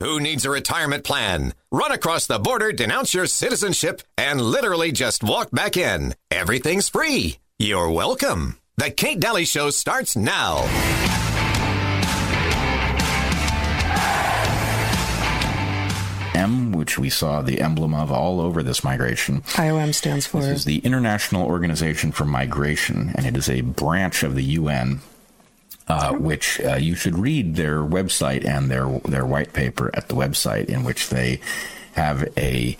Who needs a retirement plan? Run across the border, denounce your citizenship, and literally just walk back in. Everything's free. You're welcome. The Kate Dalley Show starts now. M, which we saw the emblem of all over this migration. IOM stands for. This is the International Organization for Migration, and it is a branch of the UN. Uh, which uh, you should read their website and their their white paper at the website, in which they have a,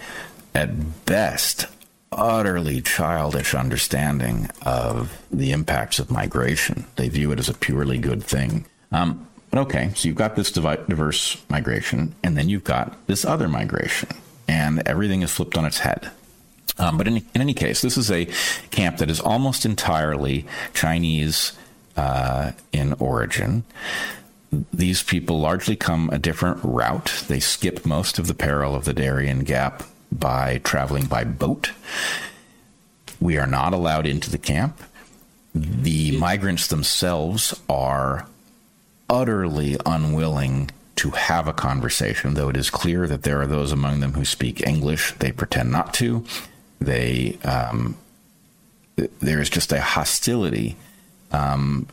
at best, utterly childish understanding of the impacts of migration. They view it as a purely good thing. Um, but okay, so you've got this diverse migration, and then you've got this other migration, and everything is flipped on its head. Um, but in, in, any case, this is a camp that is almost entirely Chinese uh, in origin. These people largely come a different route. They skip most of the peril of the Darien Gap by traveling by boat. We are not allowed into the camp. The migrants themselves are utterly unwilling to have a conversation, though it is clear that there are those among them who speak English. They pretend not to. They um, there is just a hostility um,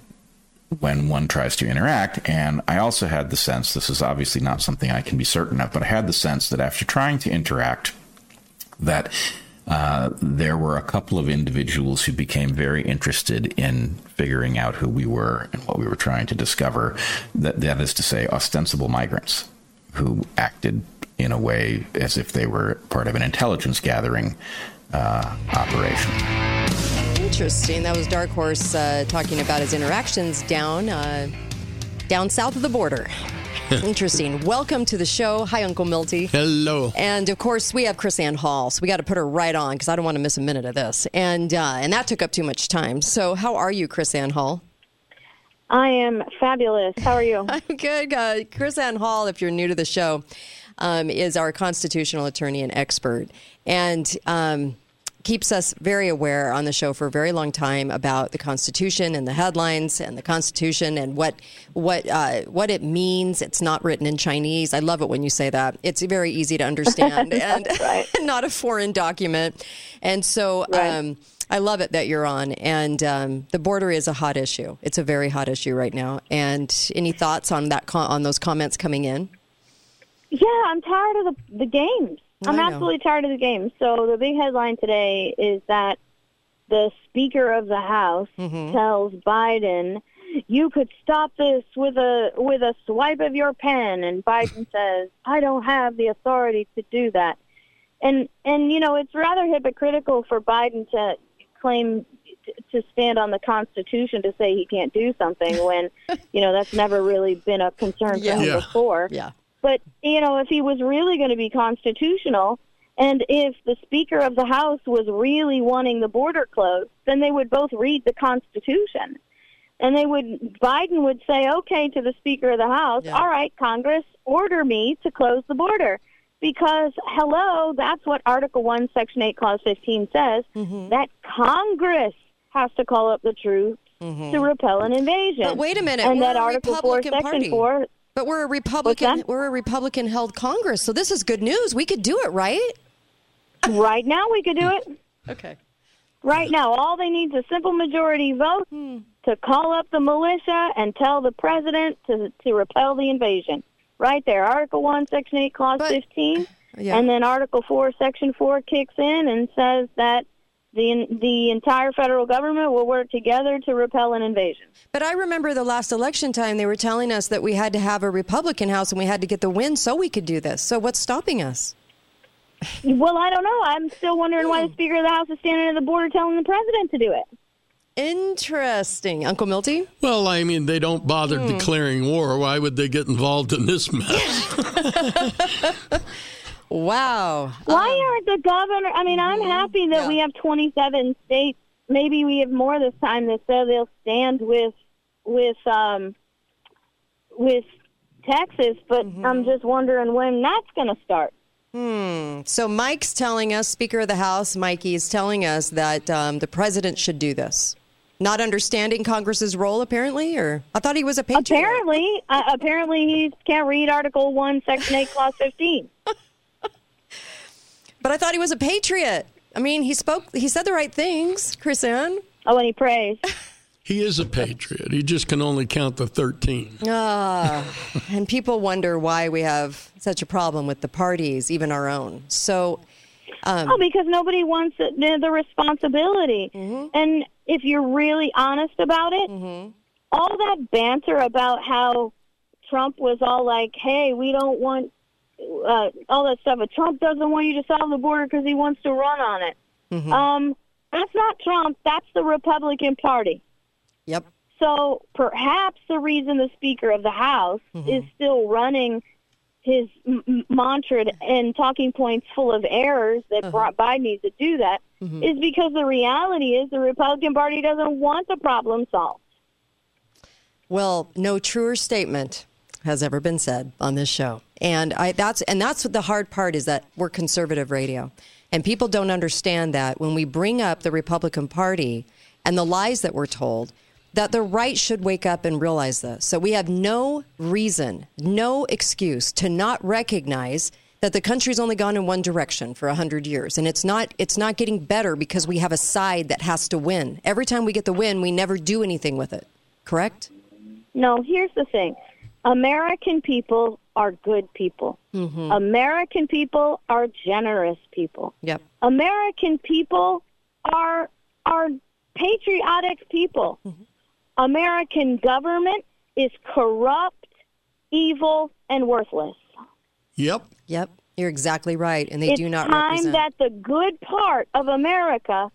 when one tries to interact. And I also had the sense this is obviously not something I can be certain of, but I had the sense that after trying to interact, that uh, there were a couple of individuals who became very interested in figuring out who we were and what we were trying to discover. That, that is to say, ostensible migrants who acted in a way as if they were part of an intelligence gathering uh, operation. Interesting. That was Dark Horse uh, talking about his interactions down uh, down south of the border. Interesting. Welcome to the show. Hi, Uncle Milty. Hello. And of course, we have KrisAnne Hall, so we got to put her right on because I don't want to miss a minute of this. And uh, and that took up too much time. So, how are you, KrisAnne Hall? I am fabulous. How are you? I'm good. Uh, Ann Hall, if you're new to the show, um, is our constitutional attorney and expert, and. Um, keeps us very aware on the show for a very long time about the Constitution and the headlines and the Constitution and what what uh, what it means. It's not written in Chinese. I love it when you say that. It's very easy to understand and right. not a foreign document. And so. Right. Um, I love it that you're on, and um, the border is a hot issue. It's a very hot issue right now. And any thoughts on that? On those comments coming in? Yeah, I'm tired of the the games. I'm absolutely tired of the game. So the big headline today is that the Speaker of the House Mm-hmm. tells Biden, "You could stop this with a with a swipe of your pen," and Biden says, "I don't have the authority to do that." And and you know it's rather hypocritical for Biden to claim to stand on the Constitution to say he can't do something when you know that's never really been a concern for Yeah. him Yeah. before. Yeah. But, you know, if he was really going to be constitutional, and if the Speaker of the House was really wanting the border closed, then they would both read the Constitution. And they would, Biden would say, okay, to the Speaker of the House, Yeah. all right, Congress, order me to close the border. Because, hello, that's what Article 1, Section 8, Clause 15 says, Mm-hmm. that Congress has to call up the troops to repel an invasion. But wait a minute, And we're that Article 4, Republican Section party. 4 But we're a Republican. We're a Republican held Congress, so this is good news. We could do it, right? right now we could do it. Okay. Right now, all they need is a simple majority vote Hmm. to call up the militia and tell the president to to repel the invasion. Right there, Article One, Section Eight, Clause But- fifteen, Yeah. and then Article Four, Section Four kicks in and says that the the entire federal government will work together to repel an invasion. But I remember the last election time they were telling us that we had to have a Republican House and we had to get the win so we could do this. So what's stopping us? Well, I don't know. I'm still wondering why Hmm. the Speaker of the House is standing at the border telling the president to do it. Interesting, Uncle Milty. Well, I mean, they don't bother Hmm. declaring war. Why would they get involved in this mess? Wow. Why aren't the governor? I mean, I'm happy that Yeah. we have 27 states. Maybe we have more this time that say they'll stand with with um with Texas, but I'm just wondering when that's going to start. Hmm. So Mike's telling us, Speaker of the House, Mikey is telling us that um, the president should do this. Not understanding Congress's role, apparently, or I thought he was a patriot. Apparently, uh, apparently he can't read Article One, Section Eight, Clause Fifteen. But I thought he was a patriot. I mean, he spoke. He said the right things, KrisAnne. Oh, and he prays. He is a patriot. He just can only count the 13. Ah, and people wonder why we have such a problem with the parties, even our own. So, um, Oh, because nobody wants the, the responsibility. And if you're really honest about it, all that banter about how Trump was all like, "Hey, we don't want uh, all that stuff," but Trump doesn't want you to solve the border because he wants to run on it. Um, that's not Trump. That's the Republican Party. yep. So perhaps the reason the Speaker of the House is still running his m- mantra and talking points full of errors that brought Biden needs to do that is because the reality is the Republican Party doesn't want the problem solved. Well, no truer statement has ever been said on this show. And I that's and that's the hard part is that we're conservative radio. And people don't understand that when we bring up the Republican Party and the lies that we're told, that the right should wake up and realize this. So we have no reason, no excuse to not recognize that the country's only gone in one direction for 100 years and it's not it's not getting better because we have a side that has to win. Every time we get the win, we never do anything with it. Correct? No, here's the thing. American people are good people. Mm-hmm. American people are generous people. Yep. American people are are patriotic people. Mm-hmm. American government is corrupt, evil, and worthless. Yep. Yep, you're exactly right, and they it's do not time represent. that the good part of America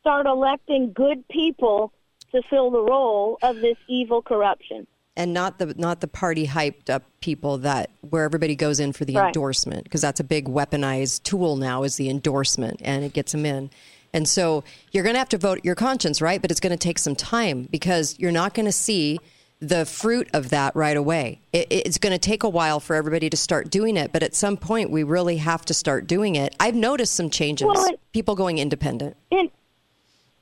start electing good people to fill the role of this evil corruption. And not the not the party hyped up people that where everybody goes in for the Right. endorsement because that's a big weaponized tool now is the endorsement and it gets them in. And so you're going to have to vote your conscience, right? But it's going to take some time because you're not going to see the fruit of that right away. It, it's going to take a while for everybody to start doing it, but at some point we really have to start doing it. I've noticed some changes. Well, it- people going independent. And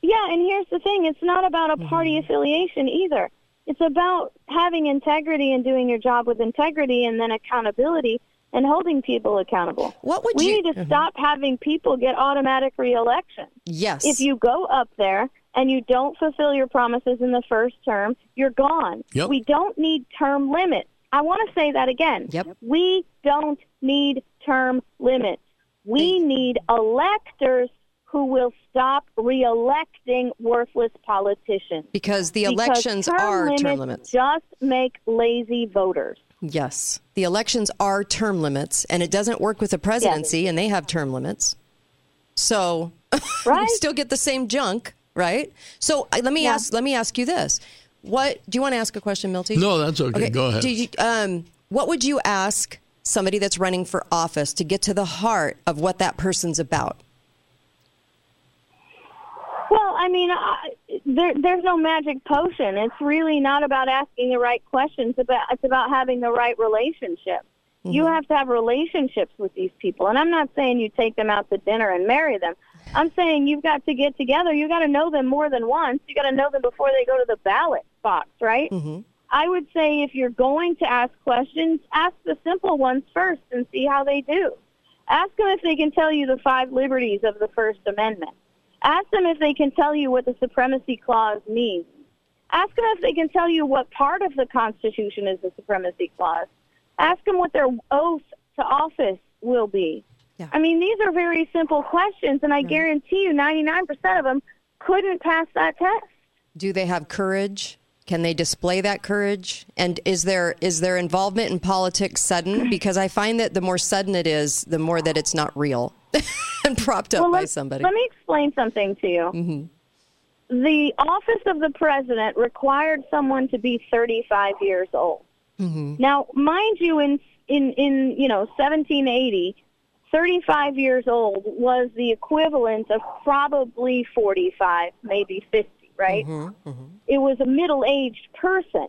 yeah, and here's the thing: it's not about a party Mm-hmm. affiliation either. It's about having integrity and doing your job with integrity, and then accountability and holding people accountable. What would we you- need to uh-huh. stop having people get automatic reelection. Yes. If you go up there and you don't fulfill your promises in the first term, you're gone. Yep. We don't need term limits. I want to say that again. Yep. We don't need term limits. We need electors who will stop reelecting worthless politicians. because the Because elections term are limits term limits. Just make lazy voters. Yes. The elections are term limits, and it doesn't work with the presidency, and they have term limits. So Right? we still get the same junk, right? So let me Yeah. ask. Let me ask you this: What do you want to ask a question, Milty? No, that's okay. Go ahead. Do you, um, what would you ask somebody that's running for office to get to the heart of what that person's about? I mean, I, there, there's no magic potion. It's really not about asking the right questions. It's about it's about having the right relationship. You mm-hmm. have to have relationships with these people, and I'm not saying you take them out to dinner and marry them. I'm saying you've got to get together. You got to know them more than once. You got to know them before they go to the ballot box, right? Mm-hmm. I would say if you're going to ask questions, ask the simple ones first and see how they do. Ask them if they can tell you the five liberties of the First Amendment. Ask them if they can tell you what the Supremacy Clause means. Ask them if they can tell you what part of the Constitution is the Supremacy Clause. Ask them what their oath to office will be. Yeah. I mean, these are very simple questions, and I guarantee you 99% of them couldn't pass that test. Do they have courage? Can they display that courage? And is there is their involvement in politics sudden? Because I find that the more sudden it is, the more that it's not real and propped up well, by somebody. Let me explain something to you. Mm-hmm. The office of the president required someone to be 35 years old. Mm-hmm. Now, mind you, in in in you know 1780, 35 years old was the equivalent of probably 45, maybe 50, right? Mm-hmm, mm-hmm. It was a middle-aged person.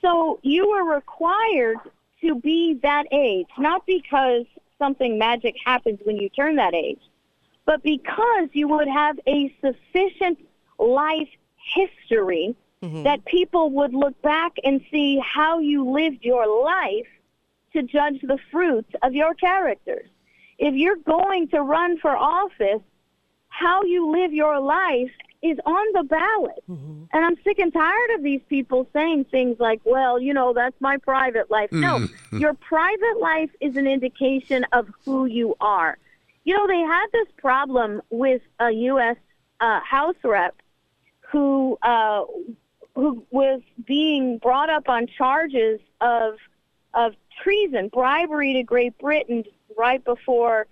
So you were required to be that age, not because something magic happens when you turn that age, but because you would have a sufficient life history mm-hmm. that people would look back and see how you lived your life to judge the fruits of your characters. If you're going to run for office, how you live your life is on the ballot. And I'm sick and tired of these people saying things like, well, you know, that's my private life. No, your private life is an indication of who you are. You know, they had this problem with a U.S. Uh, House rep who uh, who was being brought up on charges of of treason, bribery to Great Britain right before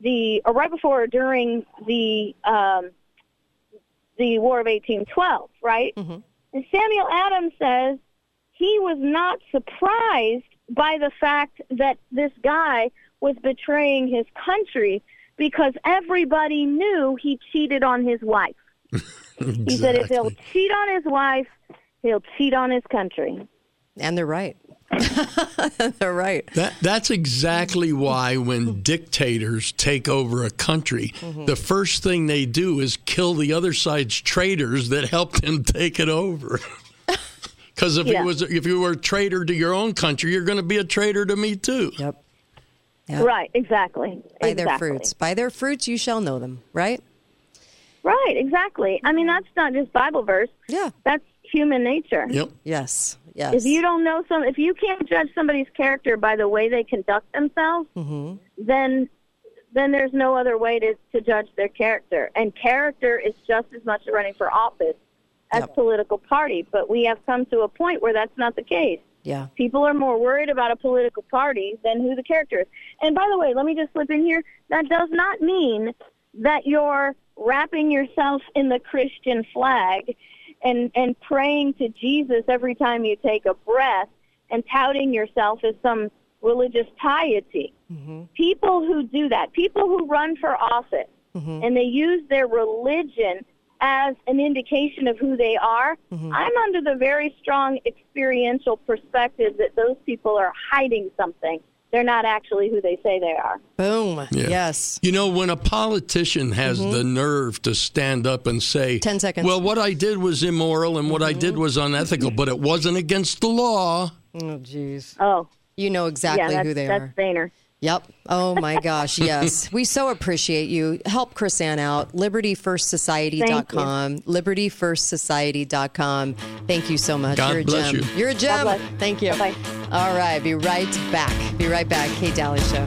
the or right before or during the um, the War of 1812, right? Mm-hmm. And Samuel Adams says he was not surprised by the fact that this guy was betraying his country because everybody knew he cheated on his wife. He said if he'll cheat on his wife, he'll cheat on his country. And they're right. they're right. That, that's exactly why when dictators take over a country, Mm-hmm. the first thing they do is kill the other side's traitors that helped them take it over. Because if Yeah. it was if you were a traitor to your own country, you're going to be a traitor to me too. Yep. Yeah. Right, exactly. By exactly. their fruits. By their fruits you shall know them, right? Right, exactly. I mean, that's not just Bible verse. Yeah. That's human nature. Yep. Yes. Yes. If you don't know some, if you can't judge somebody's character by the way they conduct themselves, Mm-hmm. then then there's no other way to, to judge their character. And character is just as much running for office as Yep. political party. But we have come to a point where that's not the case. yeah. People are more worried about a political party than who the character is. And by the way, let me just slip in here. That does not mean that you're wrapping yourself in the Christian flag and, and praying to Jesus every time you take a breath and touting yourself as some religious piety. Mm-hmm. People who do that, people who run for office mm-hmm. and they use their religion as an indication of who they are, mm-hmm. I'm under the very strong experiential perspective that those people are hiding something. They're not actually who they say they are. Boom. Yeah. Yes. You know, when a politician has mm-hmm. the nerve to stand up and say, 10 seconds. Well, what I did was immoral and what I did mm-hmm. was unethical, but it wasn't against the law. Oh, jeez. Oh, You know exactly that's, who they that's are. That's Boehner. Yep. Oh my gosh. Yes. we so appreciate you. Help KrisAnne out. LibertyFirstSociety.com. LibertyFirstSociety.com. Thank you so much. God You're a bless gem. you. You're a gem. bless. Thank you. Bye-bye. All right. Be right back. Be right back. Kate Dalley Show.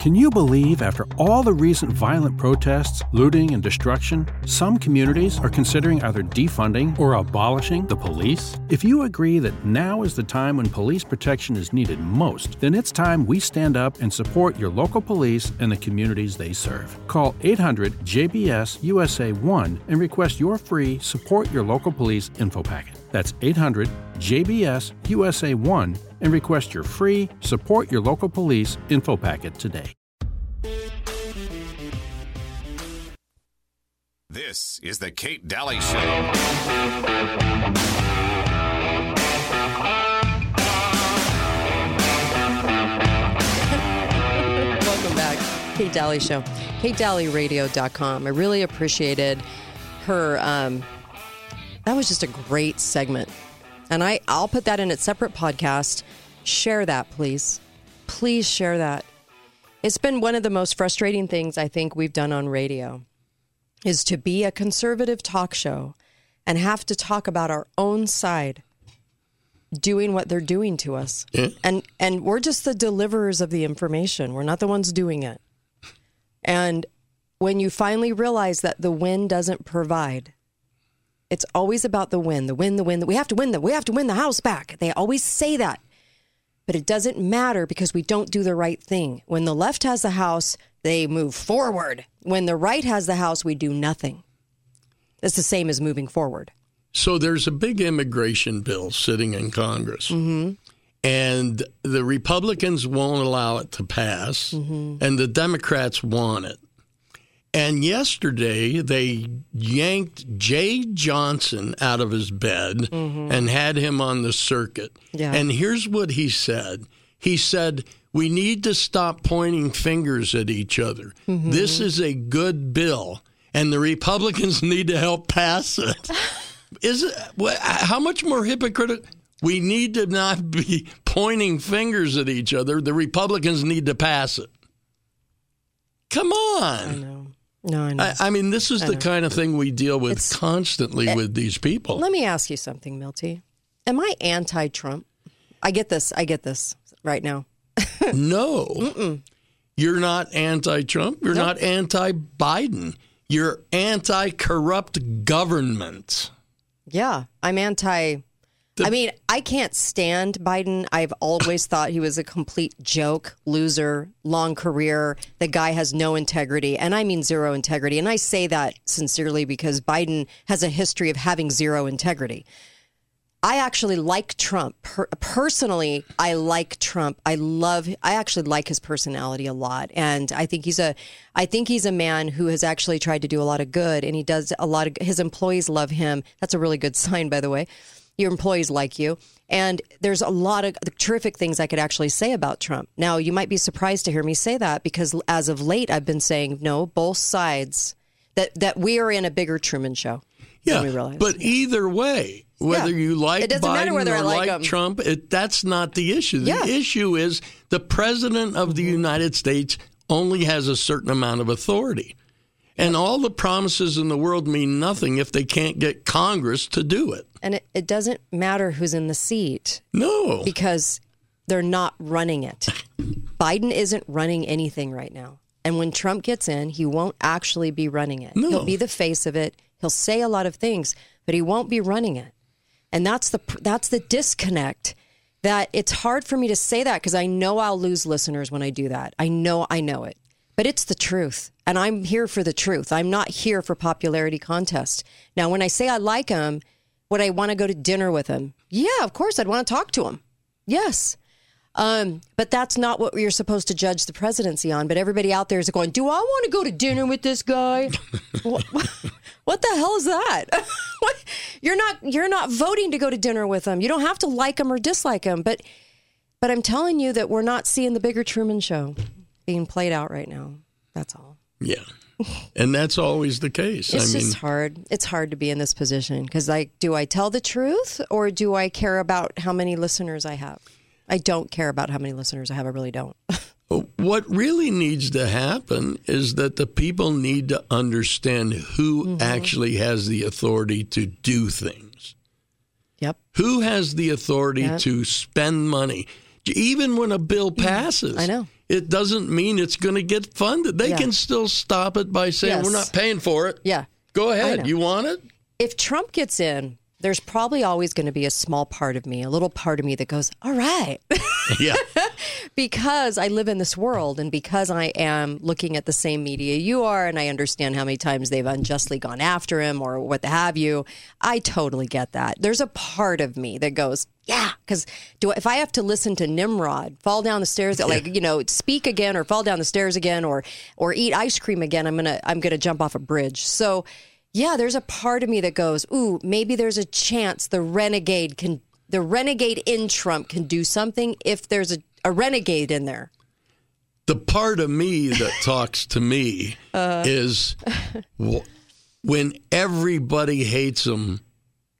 Can you believe, after all the recent violent protests, looting, and destruction, some communities are considering either defunding or abolishing the police? If you agree that now is the time when police protection is needed most, then it's time we stand up and support your local police and the communities they serve. Call 800 JBS USA 1 and request your free Support Your Local Police info packet. That's 800 JBS USA 1 and request your free Support Your Local Police info packet today. This is the Kate Dalley Show. Welcome back. Kate Dalley Show. KateDalleyRadio.com. I really appreciated her. Um, that was just a great segment. And I, I'll put that in a separate podcast. Share that, please. Please share that. It's been one of the most frustrating things I think we've done on radio is to be a conservative talk show and have to talk about our own side doing what they're doing to us. And and we're just the deliverers of the information. We're not the ones doing it. And when you finally realize that the wind doesn't provide, it's always about the win, the win, the win. We have to win the we have to win the house back. They always say that. But it doesn't matter because we don't do the right thing. When the left has the house, they move forward. When the right has the house, we do nothing. It's the same as moving forward. So there's a big immigration bill sitting in Congress. Mm-hmm. And the Republicans won't allow it to pass, mm-hmm. and the Democrats want it. And yesterday they yanked Jay Johnson out of his bed mm-hmm. and had him on the circuit. Yeah. And here's what he said. He said, "We need to stop pointing fingers at each other. Mm-hmm. This is a good bill, and the Republicans need to help pass it." is it how much more hypocritical? We need to not be pointing fingers at each other. The Republicans need to pass it. Come on. No, I know. I, I mean, this is the kind of thing we deal with It's- constantly eh, with these people. Let me ask you something, Milty. Am I anti-Trump? I get this. I get this right now. no, you're not anti-Trump. You're not anti-Biden. You're anti-corrupt government. Yeah, I'm anti. I mean, I can't stand Biden. I've always thought he was a complete joke, loser, long career. The guy has no integrity, and I mean zero integrity. And I say that sincerely because Biden has a history of having zero integrity. I actually like Trump. Per- personally, I like Trump. I love I actually like his personality a lot and I think he's a I think he's a man who has actually tried to do a lot of good and he does a lot of his employees love him. That's a really good sign by the way. Your employees like you. And there's a lot of terrific things I could actually say about Trump. Now, you might be surprised to hear me say that because as of late I've been saying no, both sides that that we are in a bigger Truman show. Yeah, than we realize. but either way, whether Yeah. you like It doesn't Biden matter whether or I like like. Trump, it, that's not the issue. The Yeah. issue is the president of the United States only has a certain amount of authority. And all the promises in the world mean nothing if they can't get Congress to do it. And it, it doesn't matter who's in the seat. No. because they're not running it. Biden isn't running anything right now. And when Trump gets in, he won't actually be running it. No. He'll be the face of it. He'll say a lot of things, but he won't be running it. And that's the that's the disconnect that it's hard for me to say that because I know I'll lose listeners when I do that. I know I know it. But it's the truth. And I'm here for the truth. I'm not here for popularity contest. Now when I say I like him, would I want to go to dinner with him? Yeah, of course I'd want to talk to him. Yes. Um, but that's not what you're supposed to judge the presidency on. But everybody out there is going, Do I want to go to dinner with this guy? what, what the hell is that? what? You're not you're not voting to go to dinner with him. You don't have to like him or dislike him. But but I'm telling you that we're not seeing the bigger Truman show being played out right now. That's all. Yeah. And that's always the case. It's I mean, just hard. It's hard to be in this position because, like, do I tell the truth or do I care about how many listeners I have? I don't care about how many listeners I have. I really don't. What really needs to happen is that the people need to understand who Mm-hmm. actually has the authority to do things. yep. Who has the authority Yeah. to spend money? Even when a bill passes, I know. It doesn't mean it's going to get funded. They Yeah. can still stop it by saying, Yes. We're not paying for it. Yeah. Go ahead. You want it? If Trump gets in, there's probably always going to be a small part of me, a little part of me that goes, all right. Yeah. because I live in this world and because I am looking at the same media you are, and I understand how many times they've unjustly gone after him or what have you, I totally get that. There's a part of me that goes, yeah, because do if I have to listen to Nimrod fall down the stairs, like you know, speak again or fall down the stairs again or or eat ice cream again, I'm gonna I'm gonna jump off a bridge. So. Yeah, there's a part of me that goes, "Ooh, maybe there's a chance the renegade can the renegade in Trump can do something if there's a, a renegade in there." the part of me that talks to me Uh-huh. is when everybody hates him,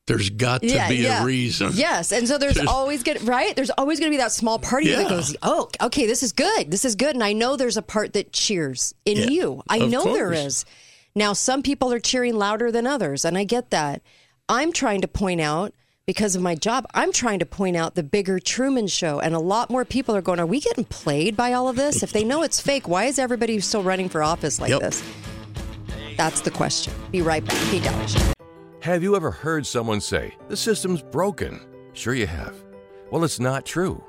there's got to be a reason. Yes, and so there's always going right. There's always going to be that small party of you that Yeah. goes, "Oh, okay, this is good. This is good." And I know there's a part that cheers in Yeah, you. I know there course. is. Now, some people are cheering louder than others, and I get that. I'm trying to point out because of my job. I'm trying to point out the bigger Truman Show, and a lot more people are going, "Are we getting played by all of this? If they know it's fake, why is everybody still running for office like Yep. this?" That's the question. Be right back. Dalley Show. Have you ever heard someone say, the system's broken? Sure, you have. Well, it's not true.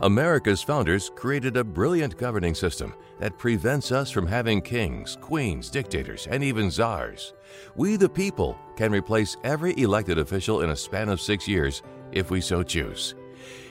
America's founders created a brilliant governing system that prevents us from having kings, queens, dictators, and even czars. We, the people, can replace every elected official in a span of six years if we so choose.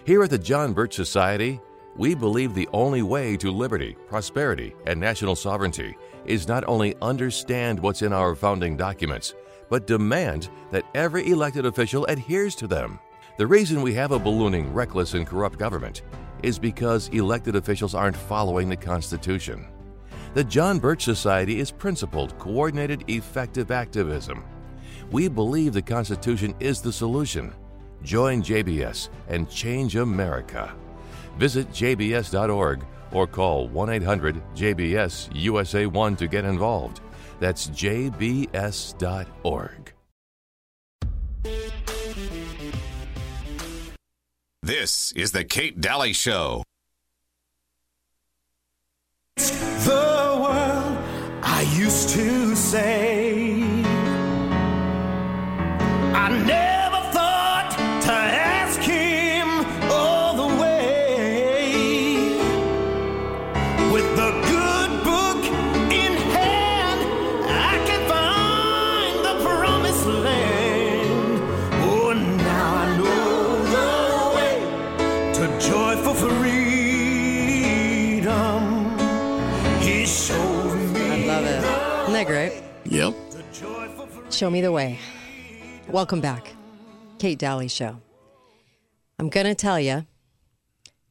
Here at the John Birch Society, We believe the only way to liberty, prosperity, and national sovereignty is not only understand what's in our founding documents, but demand that every elected official adheres to them. The reason we have a ballooning, reckless, and corrupt government is because elected officials aren't following the Constitution. The John Birch Society is principled, coordinated, effective activism. We believe the Constitution is the solution. Join JBS and change America. Visit jbs.org or call 1 800 JBS USA 1 to get involved. That's jbs.org. This is the Kate Dalley Show. The world I used to say. Show me the way. Welcome back. Kate Dalley Show. I'm going to tell you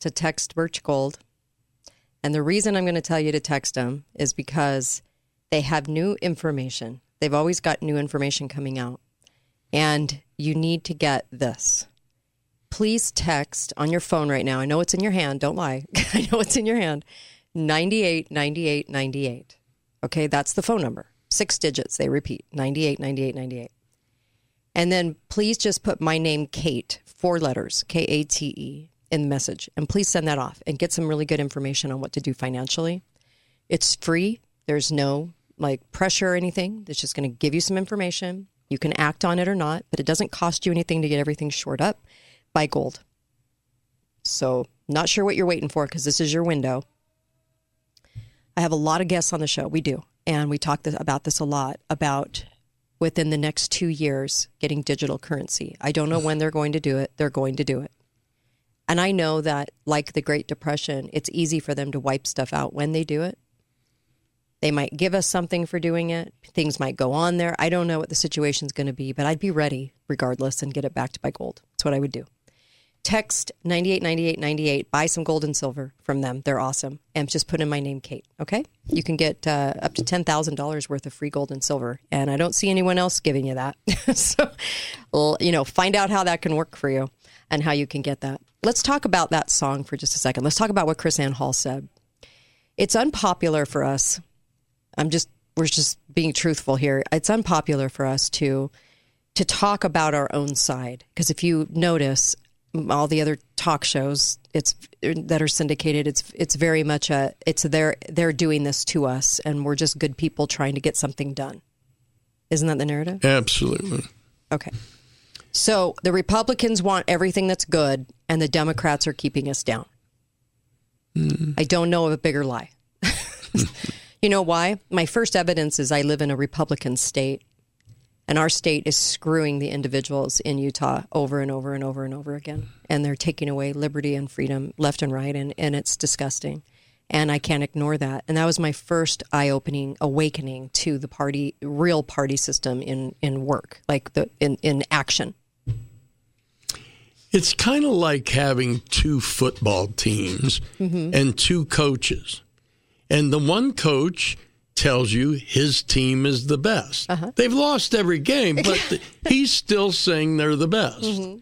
to text Birch Gold. And the reason I'm going to tell you to text them is because they have new information. They've always got new information coming out. And you need to get this. Please text on your phone right now. I know it's in your hand. Don't lie. I know it's in your hand. 98 98 98. Okay, that's the phone number. Six digits, they repeat 98 98 98. And then please just put my name, Kate, four letters, K A T E, in the message. And please send that off and get some really good information on what to do financially. It's free. There's no like pressure or anything. It's just going to give you some information. You can act on it or not, but it doesn't cost you anything to get everything shored up. Buy gold. So, not sure what you're waiting for because this is your window. I have a lot of guests on the show. We do. And we talk th- about this a lot about within the next two years getting digital currency. I don't know when they're going to do it. They're going to do it. And I know that, like the Great Depression, it's easy for them to wipe stuff out when they do it. They might give us something for doing it. Things might go on there. I don't know what the situation's going to be, but I'd be ready regardless and get it backed by gold. That's what I would do. Text 989898, buy some gold and silver from them. They're awesome. And just put in my name, Kate. Okay? You can get uh, up to $10,000 worth of free gold and silver. And I don't see anyone else giving you that. so, you know, find out how that can work for you and how you can get that. Let's talk about that song for just a second. Let's talk about what KrisAnne Hall said. It's unpopular for us. I'm just, we're just being truthful here. It's unpopular for us to to talk about our own side because if you notice all the other talk shows it's that are syndicated it's it's very much a it's they're they're doing this to us and we're just good people trying to get something done. Isn't that the narrative? Absolutely. okay. So the republicans want everything that's good and the democrats are keeping us down. Hmm. I don't know of a bigger lie. You know why? My first evidence is i live in a republican state and our state is screwing the individuals in Utah over and over and over and over again. And they're taking away liberty and freedom left and right. And, and it's disgusting. And I can't ignore that. And that was my first eye opening awakening to the party, real party system in, in work, like the in, in action. It's kind of like having two football teams mm-hmm. and two coaches. And the one coach tells you his team is the best. Uh-huh. They've lost every game, but he's still saying they're the best. Mm-hmm.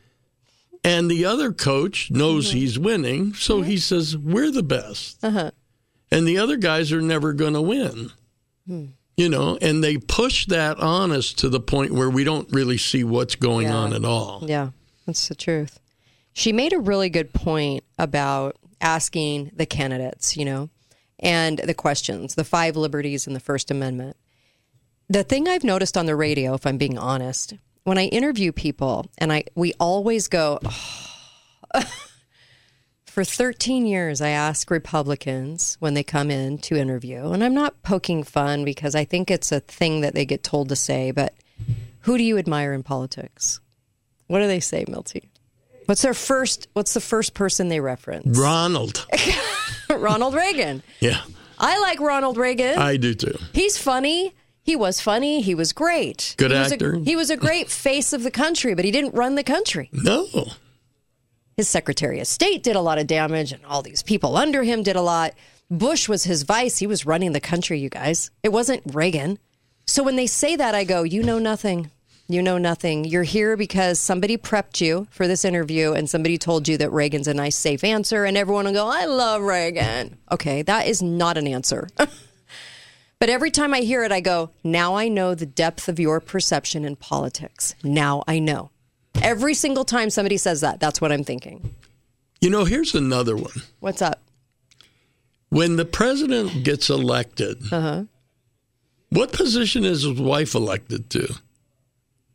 And the other coach knows mm-hmm. he's winning, so he says, We're the best. Uh-huh. And the other guys are never going to win. Hmm. You know, and they push that on us to the point where we don't really see what's going Yeah. on at all. Yeah, that's the truth. She made a really good point about asking the candidates, you know, and the questions, the five liberties in the First Amendment. The thing I've noticed on the radio, if I'm being honest, when I interview people, and I we always go. For 13 years, I ask Republicans when they come in to interview, and I'm not poking fun because I think it's a thing that they get told to say, but who do you admire in politics? What do they say, Milty? What's their first? What's the first person they reference? Ronald. Ronald Reagan. Yeah, I like Ronald Reagan. I do too. He's funny. He was funny. He was great. Good he was a- actor. he was a great face of the country, but he didn't run the country. No. His Secretary of State did a lot of damage, and all these people under him did a lot. Bush was his vice. He was running the country, you guys. It wasn't Reagan. So when they say that, I go, You know nothing. You know nothing. You're here because somebody prepped you for this interview and somebody told you that Reagan's a nice, safe answer, and everyone will go, I love Reagan. Okay, that is not an answer. but every time I hear it, I go, Now I know the depth of your perception in politics. Now I know. Every single time somebody says that, that's what I'm thinking. You know, here's another one. What's up? When the president gets elected, Uh-huh. what position is his wife elected to?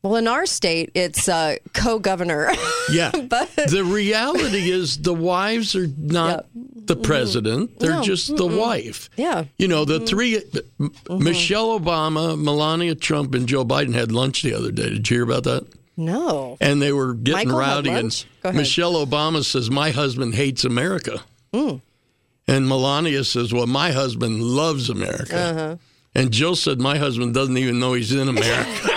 Well, in our state, it's uh, co-governor. Yeah. But- the reality is the wives are not the president. They're No. just the wife. Yeah. You know, the 3 M- Michelle Obama, Melania Trump, and Joe Biden had lunch the other day. Did you hear about that? no. And they were getting Michael rowdy. And? Michelle Obama says, My husband hates America. Mm. And Melania says, Well, my husband loves America. Uh-huh. And Joe said, My husband doesn't even know he's in America.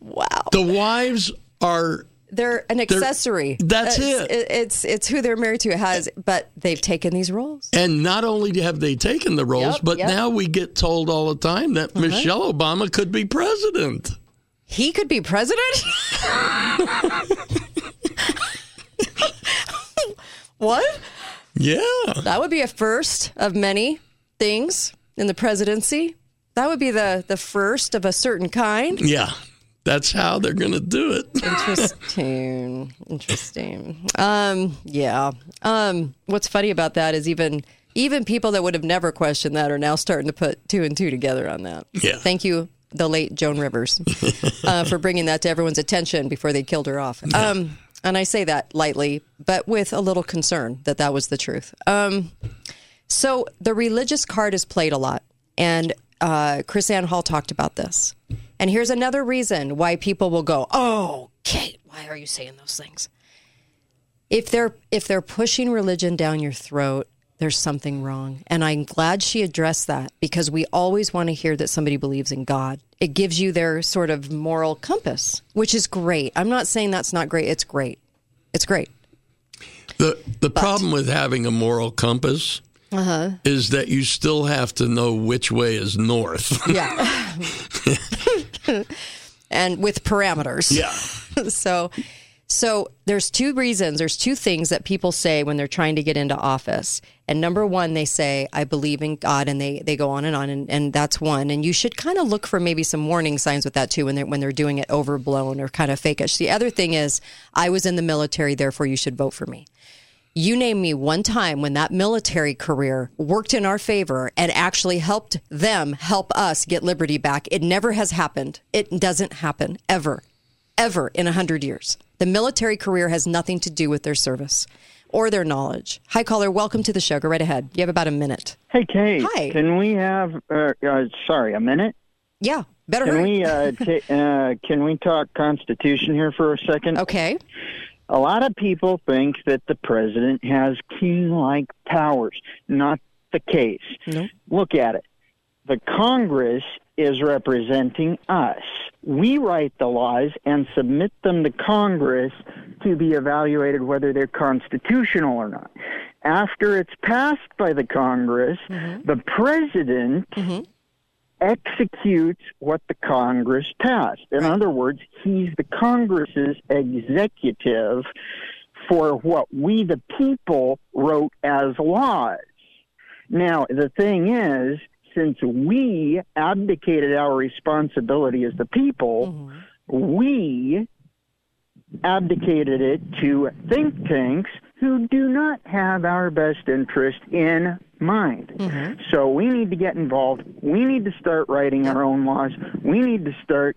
Wow. the wives are They're an accessory. that's It's- it. It's it's who they're married to. It has, but they've taken these roles. And not only have they taken the roles, Yep, but yep. Uh-huh. now we get told all the time that Michelle Obama could be president. He could be president. what? Yeah. That would be a first of many things in the presidency. That would be the the first of a certain kind. Yeah. That's how they're going to do it. Interesting. Interesting. Um, yeah. Um, what's funny about that is even even people that would have never questioned that are now starting to put two and two together on that. Yeah. Thank you, the late Joan Rivers, uh, for bringing that to everyone's attention before they killed her off. Um, and I say that lightly, but with a little concern that that was the truth. Um, so the religious card is played a lot, and uh, KrisAnne Hall talked about this. And here's another reason why people will go, "Oh, Kate, why are you saying those things?" If they're if they're pushing religion down your throat, there's something wrong. And I'm glad she addressed that because we always want to hear that somebody believes in God. It gives you their sort of moral compass, which is great. I'm not saying that's not great. It's great. It's great. The the problem with having a moral compass Uh-huh. is that you still have to know which way is north. Yeah. and with parameters. yeah. so so there's two reasons there's two things that people say when they're trying to get into office and number one they say i believe in god and they they go on and on and, and that's one and you should kind of look for maybe some warning signs with that too when they're when they're doing it overblown or kind of fakeish the other thing is i was in the military therefore you should vote for me you name me one time when that military career worked in our favor and actually helped them help us get liberty back. It never has happened. It doesn't happen ever, ever in a hundred years. The military career has nothing to do with their service or their knowledge. Hi, caller. Welcome to the show. Go right ahead. You have about a minute. Hey, Kate. Hi. Can we have? Uh, uh, sorry, a minute. Yeah, better Can hurry. we? Uh, ta- uh, can we talk Constitution here for a second? okay. A lot of people think that the president has king-like powers. Not the case. No. Look at it. The Congress is representing us. We write the laws and submit them to Congress to be evaluated whether they're constitutional or not. After it's passed by the Congress, mm-hmm. the president mm-hmm. Executes what the Congress passed. In other words, he's the Congress's executive for what we, the people, wrote as laws. Now, the thing is, since we abdicated our responsibility as the people, mm-hmm. we abdicated it to think tanks who do not have our best interest in mind. So we need to get involved. We need to start writing our own laws. We need to start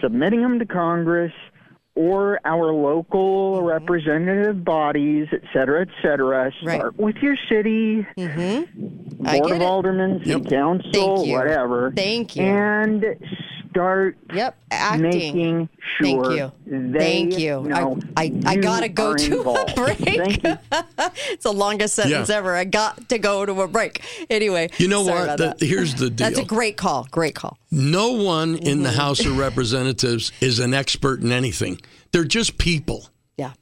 submitting them to Congress or our local representative bodies, et cetera, et cetera. Right. Start with your city, Mm-hmm. Board of aldermen, city council, Thank whatever. Thank you. And start Yep, acting. making Thank sure you. they Thank you. know I, I, I you gotta go to involved. a break. Thank you. it's the longest sentence Yeah. ever. I got to go to a break. Anyway, You know sorry what? about The- that. here's the That's a great call. Great call. No one in Mm-hmm. the House of Representatives is an expert in anything. They're just people. Yeah.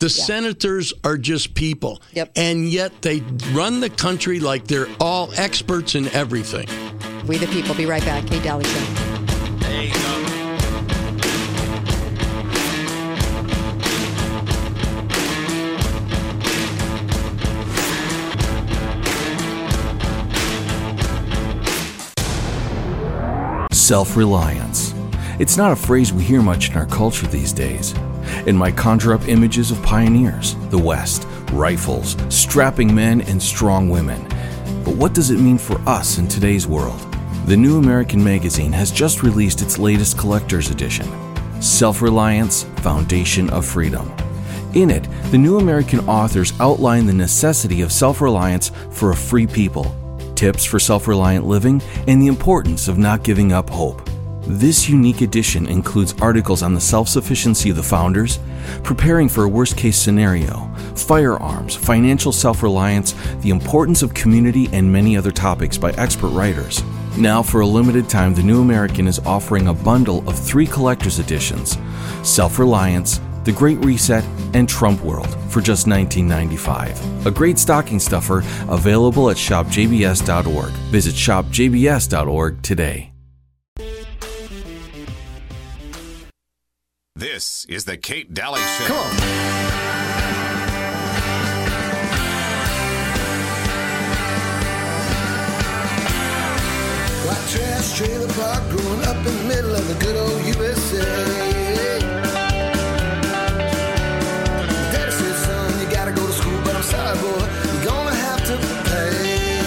The senators are just people. Yep. And yet they run the country like they're all experts in everything. We the people. Be right back. Kate Dalley Show. Self reliance. It's not a phrase we hear much in our culture these days. It might conjure up images of pioneers, the West, rifles, strapping men, and strong women. But what does it mean for us in today's world? The New American Magazine has just released its latest collector's edition Self Reliance Foundation of Freedom. In it, the New American authors outline the necessity of self reliance for a free people tips for self reliant living, and the importance of not giving up hope. This unique edition includes articles on the self sufficiency of the founders, preparing for a worst case scenario, firearms, financial self reliance, the importance of community, and many other topics by expert writers. Now, for a limited time, the New American is offering a bundle of three collector's editions Self Reliance, The Great Reset, and Trump World for just $19.95. A great stocking stuffer available at shopjbs.org. Visit shopjbs.org today. This is the Kate Dalley Show. Black trailer park growing up in the middle of the good old USA. Daddy said, son, you gotta go to school, but I'm sorry, boy, you're gonna have to pay.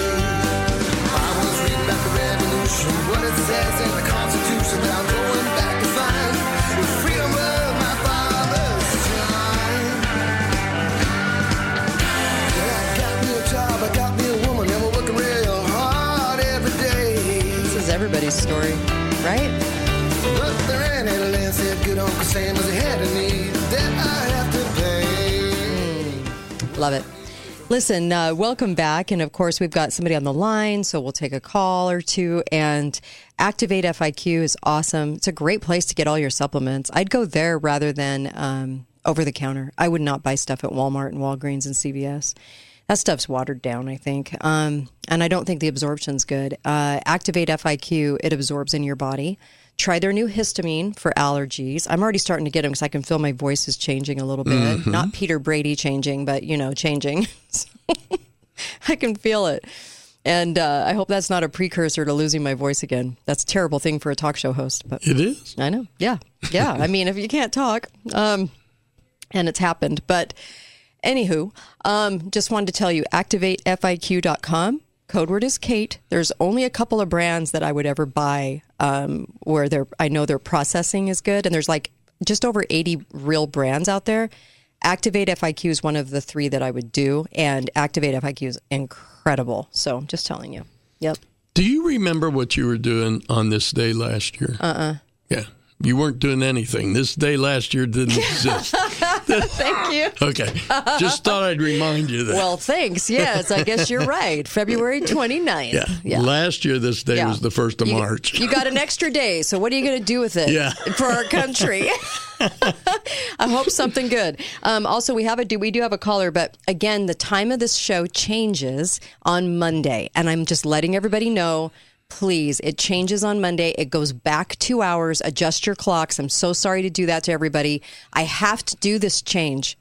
I was reading about the revolution, what it says in the story, right? But there ain't land said good Uncle Sam was ahead of me that I have to pay. Love it. Listen, uh, welcome back. And of course, we've got somebody on the line, so we'll take a call or two. And Activate FIQ is awesome. It's a great place to get all your supplements. I'd go there rather than um, over the counter. I would not buy stuff at Walmart and Walgreens and CVS. That stuff's watered down, I think. Um, and I don't think the absorption's good. Uh, Activate FIQ, it absorbs in your body. Try their new histamine for allergies. I'm already starting to get them because I can feel my voice is changing a little bit. Not Peter Brady changing, but, you know, changing. I can feel it. And uh, I hope that's not a precursor to losing my voice again. That's a terrible thing for a talk show host. But It is. I know. Yeah. Yeah. I mean, if you can't talk, um, and it's happened. But anywho, um, just wanted to tell you activatefiq.com. Code word is Kate. There's only a couple of brands that I would ever buy um, where they're, I know their processing is good. And there's like just over 80 real brands out there. Activate FIQ is one of the three that I would do. And Activate FIQ is incredible. So I'm just telling you. Yep. Do you remember what you were doing on this day last year? Uh uh Yeah. You weren't doing anything. This day last year didn't exist. Thank you. Okay. Just thought I'd remind you that. Well, thanks. Yes, I guess you're right. February 29th. yeah. Last year, this day Yeah. was the 1st of You- March. You got an extra day, so what are you going to do with it Yeah. for our country? I hope something good. Um, also, we have a do we do have a caller, but again, the time of this show changes on Monday, and I'm just letting everybody know. Please, it changes on Monday. It goes back two hours. Adjust your clocks. I'm so sorry to do that to everybody. I have to do this change.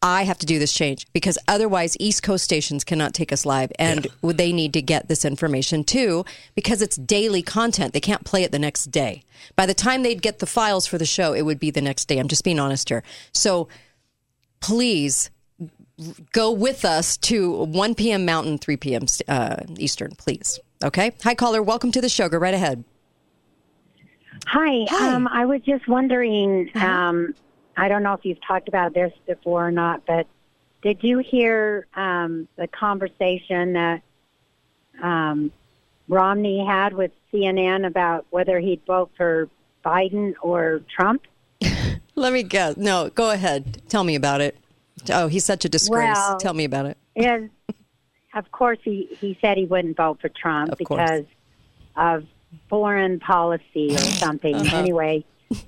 I have to do this change because otherwise, East Coast stations cannot take us live, and would they need to get this information too because it's daily content. They can't play it the next day. By the time they'd get the files for the show, it would be the next day. I'm just being honest here. So please go with us to 1 p.m. Mountain, 3 p.m. Uh, Eastern, please. Okay. Hi, caller. Welcome to the show. Go right ahead. Hi. Hi. Um, I was just wondering. Um, I don't know if you've talked about this before or not, but did you hear um, the conversation that um, Romney had with CNN about whether he'd vote for Biden or Trump? Let me guess. No, go ahead. Tell me about it. Oh, he's such a disgrace. Well- Tell me about it. Is of course he he said he wouldn't vote for Trump Of because of foreign policy or something. Uh-huh. Anyway,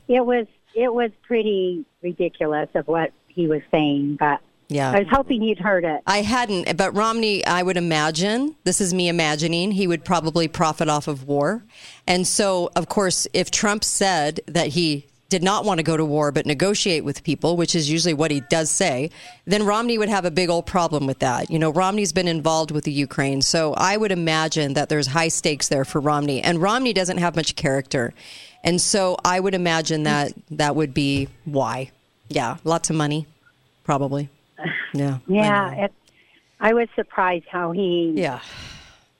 it was it was pretty ridiculous of what he was saying, but Yeah. I was hoping you'd heard it. I hadn't, but Romney, I would imagine, this is me imagining, he would probably profit off of war. And so, of course, if Trump said that he did not want to go to war but negotiate with people, which is usually what he does say, then Romney would have a big old problem with that. You know, Romney's been involved with the Ukraine. So I would imagine that there's high stakes there for Romney. And Romney doesn't have much character. And so I would imagine that that would be why. Yeah, lots of money, probably. Yeah. Yeah, know. it, I was surprised how he Yeah.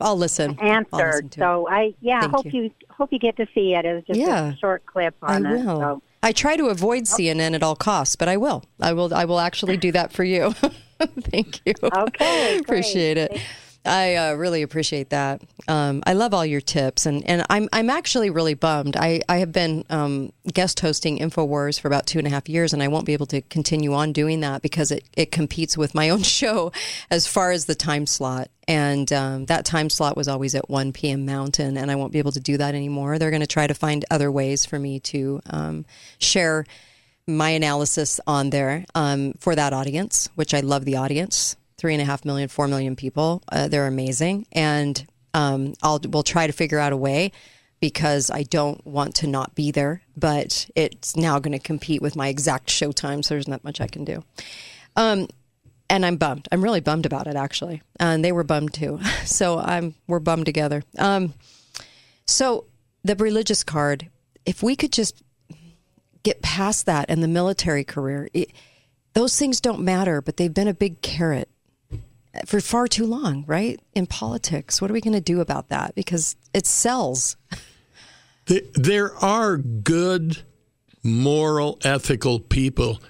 I'll listen. I'll listen answered. So I yeah, Thank hope you. you. hope you get to see it. It was just Yeah. a short clip on I it. will. So. I try to avoid CNN at all costs, but I will. I will. I will actually do that for you. Thank you. Okay, appreciate it. I uh, really appreciate that. Um, I love all your tips, and, and I'm I'm actually really bummed. I, I have been um, guest hosting Infowars for about two and a half years, and I won't be able to continue on doing that because it, it competes with my own show as far as the time slot. And um, that time slot was always at 1 p.m. Mountain, and I won't be able to do that anymore. They're going to try to find other ways for me to um, share my analysis on there um, for that audience, which I love the audience. Three and a half million, four million people. Uh, they're amazing. And um, I'll, we'll try to figure out a way because I don't want to not be there, but it's now going to compete with my exact show time. So there's not much I can do. Um, and I'm bummed. I'm really bummed about it, actually. And they were bummed too. So I'm we're bummed together. Um, so the religious card, if we could just get past that and the military career, it, those things don't matter, but they've been a big carrot for far too long, right? In politics, what are we going to do about that? Because it sells. There are good, moral, ethical people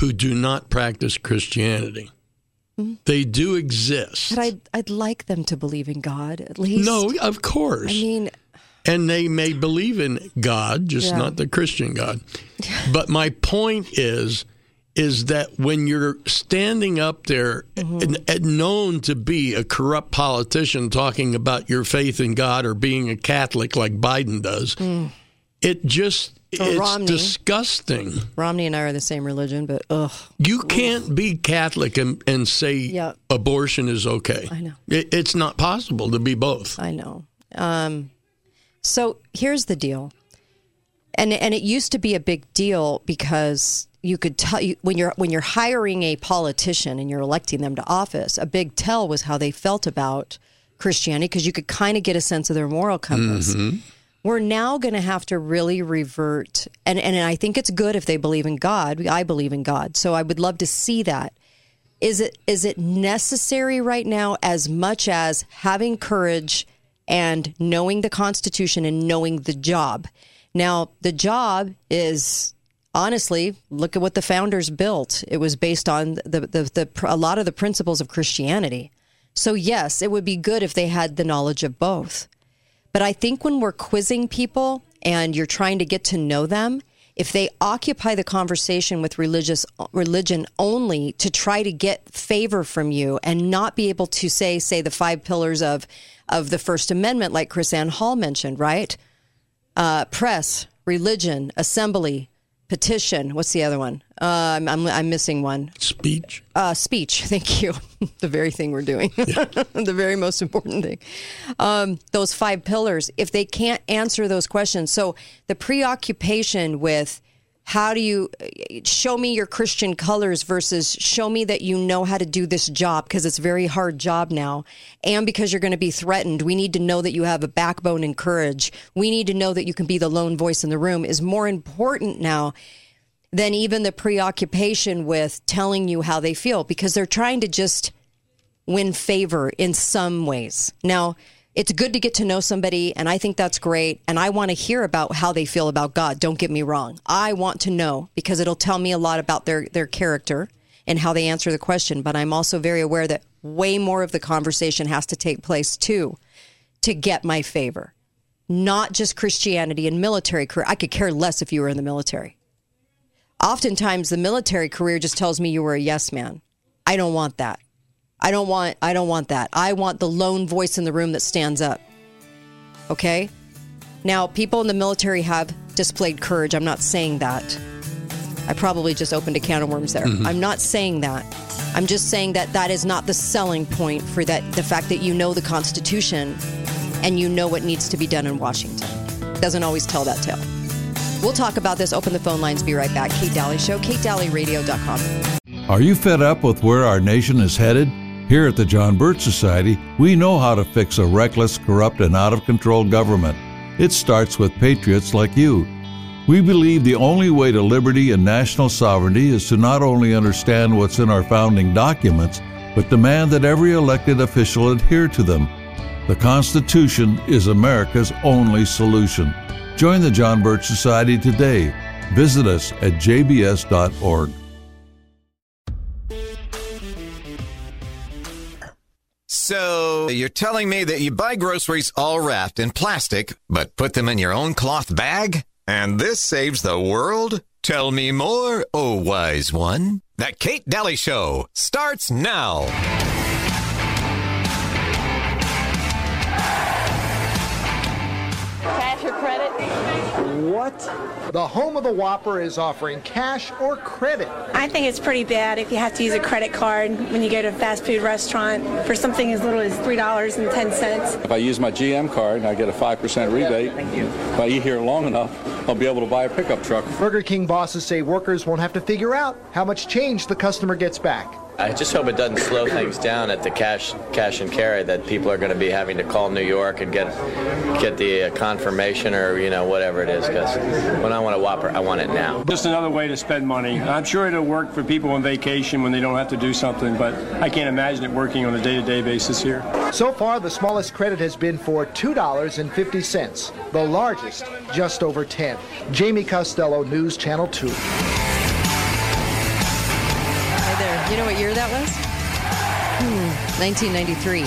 who do not practice Christianity. Mm-hmm. They do exist. But I'd, I'd like them to believe in God at least. No, of course. I mean, and they may believe in God, just Yeah. not the Christian God. but my point is, is that when you're standing up there Mm-hmm. and, and known to be a corrupt politician talking about your faith in God or being a Catholic like Biden does, it just Or it's Romney. disgusting. Romney and I are the same religion, but ugh. You can't be Catholic and, and say Yeah. abortion is okay. I know. It, it's not possible to be both. I know. Um, so here's the deal, and and it used to be a big deal because you could tell you when you're when you're hiring a politician and you're electing them to office. A big tell was how they felt about Christianity because you could kind of get a sense of their moral compass. Mm-hmm. We're now going to have to really revert, and and I think it's good if they believe in God. I believe in God, so I would love to see that is it is it necessary right now as much as having courage and knowing the constitution and knowing the job now the job is honestly look at what the founders built. It was based on the, the, the a lot of the principles of christianity. So yes it would be good if they had the knowledge of both. But I think when we're quizzing people and you're trying to get to know them, if they occupy the conversation with religious religion only to try to get favor from you and not be able to say say the five pillars of of the First Amendment like KrisAnne Hall mentioned, right? Uh, press, religion, assembly, petition. What's the other one? Uh, I'm, I'm I'm missing one. Speech. Uh, speech. Thank you. the very thing we're doing. the very most important thing. Um, those five pillars. If they can't answer those questions, so the preoccupation with how do you show me your Christian colors versus show me that you know how to do this job because it's a very hard job now. And because you're going to be threatened, we need to know that you have a backbone and courage. We need to know that you can be the lone voice in the room is more important now than even the preoccupation with telling you how they feel because they're trying to just win favor in some ways. Now, it's good to get to know somebody, and I think that's great. And I want to hear about how they feel about God. Don't get me wrong. I want to know because it'll tell me a lot about their, their character and how they answer the question. But I'm also very aware that way more of the conversation has to take place too to get my favor. not just Christianity and military career. I could care less if you were in the military. Oftentimes, the military career just tells me you were a yes man. I don't want that. I don't want. I don't want that. I want the lone voice in the room that stands up. Okay. Now, people in the military have displayed courage. I'm not saying that. I probably just opened a can of worms there. Mhm. I'm not saying that. I'm just saying that that is not the selling point for that the fact that you know the Constitution and you know what needs to be done in Washington. Doesn't always tell that tale. We'll talk about this. Open the phone lines. Be right back. Kate Dalley Show, katedalleyradio.com. Are you fed up with where our nation is headed? Here at the John Birch Society, we know how to fix a reckless, corrupt, and out of control government. It starts with patriots like you. We believe the only way to liberty and national sovereignty is to not only understand what's in our founding documents, but demand that every elected official adhere to them. The Constitution is America's only solution. Join the John Birch Society today. Visit us at jbs.org. So, you're telling me that you buy groceries all wrapped in plastic, but put them in your own cloth bag? And this saves the world? Tell me more, oh wise one. The Kate Dalley Show starts now. What? The home of the Whopper is offering cash or credit. I think it's pretty bad if you have to use a credit card when you go to a fast food restaurant for something as little as $3.10. If I use my GM card, and I get a 5% rebate. Thank you. If I eat here long enough, I'll be able to buy a pickup truck. Burger King bosses say workers won't have to figure out how much change the customer gets back. I just hope it doesn't slow things down at the cash cash and carry that people are going to be having to call New York and get get the uh, confirmation or you know whatever it is because when I want a Whopper I want it now. Just another way to spend money. I'm sure it'll work for people on vacation when they don't have to do something, but I can't imagine it working on a day-to-day basis here. So far, the smallest credit has been for $2.50. The largest, just over 10. Jamie Costello, News Channel 2. There. You know what year that was? Hmm, 1993.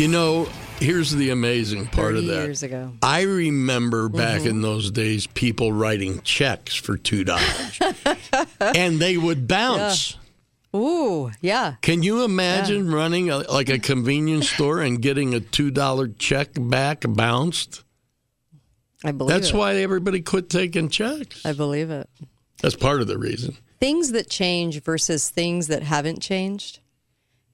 You know, here's the amazing part of that. years ago. I remember back Mhm. in those days people writing checks for two dollars, and they would bounce. Ooh, yeah. Can you imagine running a, like a convenience store and getting a two dollar check back bounced? I believe That's it. why everybody quit taking checks. I believe it. That's part of the reason. Things that change versus things that haven't changed.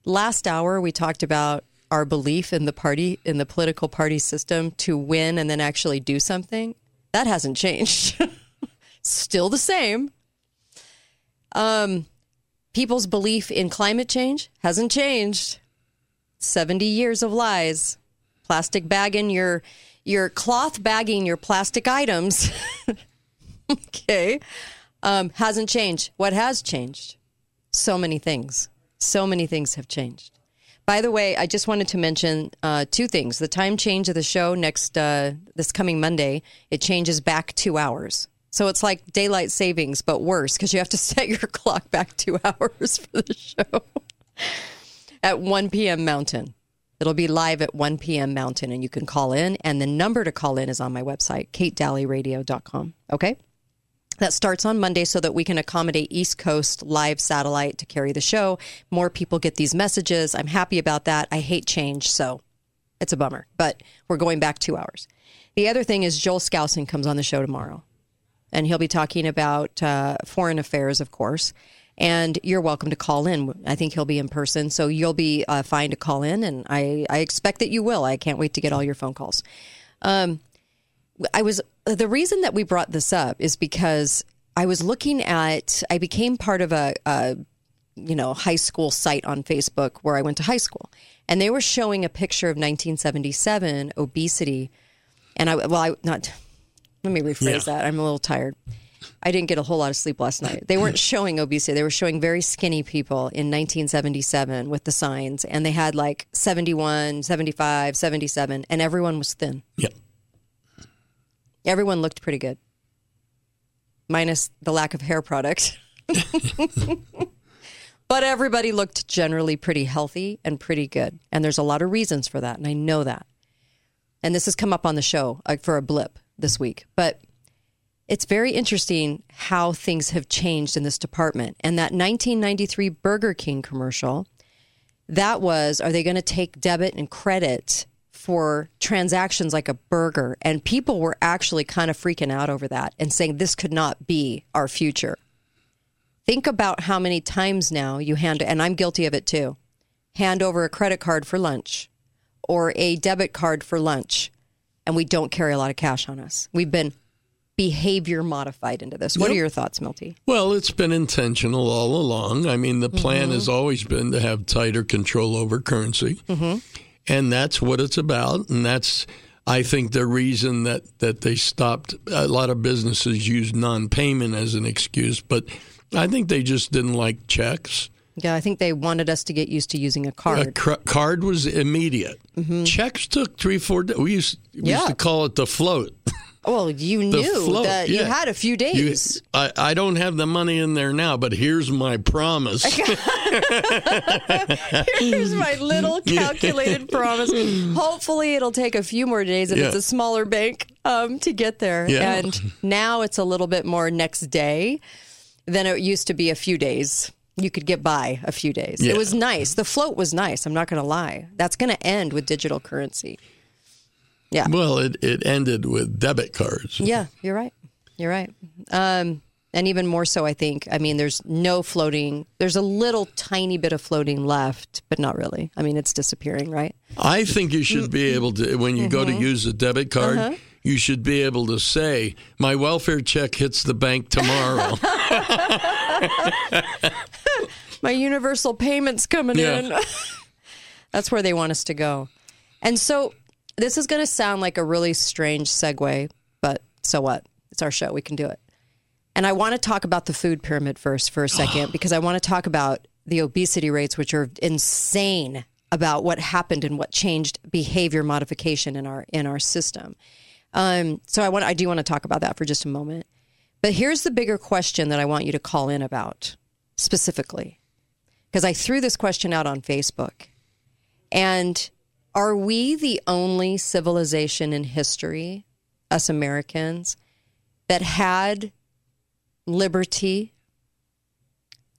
Last hour, we talked about our belief in the party, in the political party system to win and then actually do something. That hasn't changed. Still the same. Um, people's belief in climate change hasn't changed. 70 years of lies. Plastic bagging your your cloth bagging your plastic items. okay. Um, hasn't changed. What has changed? So many things. So many things have changed. By the way, I just wanted to mention uh, two things. The time change of the show next uh, this coming Monday, it changes back two hours. So it's like daylight savings, but worse because you have to set your clock back two hours for the show at 1 p.m. Mountain. It'll be live at 1 p.m. Mountain, and you can call in. And the number to call in is on my website, katedalleyradio.com. Okay? That starts on Monday so that we can accommodate East Coast live satellite to carry the show. More people get these messages. I'm happy about that. I hate change, so it's a bummer. But we're going back two hours. The other thing is Joel Skousen comes on the show tomorrow, and he'll be talking about uh, foreign affairs, of course. And you're welcome to call in. I think he'll be in person, so you'll be uh, fine to call in, and I, I expect that you will. I can't wait to get all your phone calls. Um, I was the reason that we brought this up is because I was looking at I became part of a, a you know high school site on Facebook where I went to high school, and they were showing a picture of 1977 obesity, and I well I not let me rephrase Yeah. that I'm a little tired. I didn't get a whole lot of sleep last night. They weren't showing obesity. They were showing very skinny people in 1977 with the signs. And they had like 71, 75, 77, and everyone was thin. Yep. Everyone looked pretty good, minus the lack of hair product. but everybody looked generally pretty healthy and pretty good. And there's a lot of reasons for that. And I know that. and this has come up on the show like for a blip this week, but it's very interesting how things have changed in this department. And that 1993 Burger King commercial, that was, are they going to take debit and credit for transactions like a burger? And people were actually kind of freaking out over that and saying this could not be our future. Think about how many times now you hand, and I'm guilty of it too, hand over a credit card for lunch or a debit card for lunch, and we don't carry a lot of cash on us. We've been behavior modified into this. What Yep. are your thoughts, Milty? Well, it's been intentional all along. I mean, the plan has always been to have tighter control over currency. Mm-hmm. And that's what it's about. And that's i think the reason that that they stopped a lot of businesses use non-payment as an excuse but i think they just didn't like checks. Yeah, I think they wanted us to get used to using a a card. cr- card was immediate. Mm-hmm. Checks took three four days we used, we used to call it the float well, you knew float, that you had a few You- days. I, I don't have the money in there now but here's my promise Here's my little calculated promise. Hopefully, it'll take a few more days if Yeah. it's a smaller bank um, to get there. Yeah. And now it's a little bit more next day than it used to be a few days. You could get by a few days. Yeah. It was nice. The float was nice. I'm not going to lie. That's going to end with digital currency. Yeah. well it, it ended with debit cards Yeah, you're right. You're right. Um, and even more so, I think. I mean, there's no floating. There's a little tiny bit of floating left, but not really. I mean, it's disappearing, right? I think you should be able to, when you go to use a debit card, Uh-huh. you should be able to say, My welfare check hits the bank tomorrow. My universal payments coming Yeah. in. That's where they want us to go. And so this is going to sound like a really strange segue, but so what? It's our show. We can do it. And I want to talk about the food pyramid first for a second because I want to talk about the obesity rates, which are insane about what happened and what changed behavior modification in our in our system. Um, so I want I do want to talk about that for just a moment. But here's the bigger question that I want you to call in about specifically because I threw this question out on Facebook. And are we the only civilization in history, us Americans, that had liberty,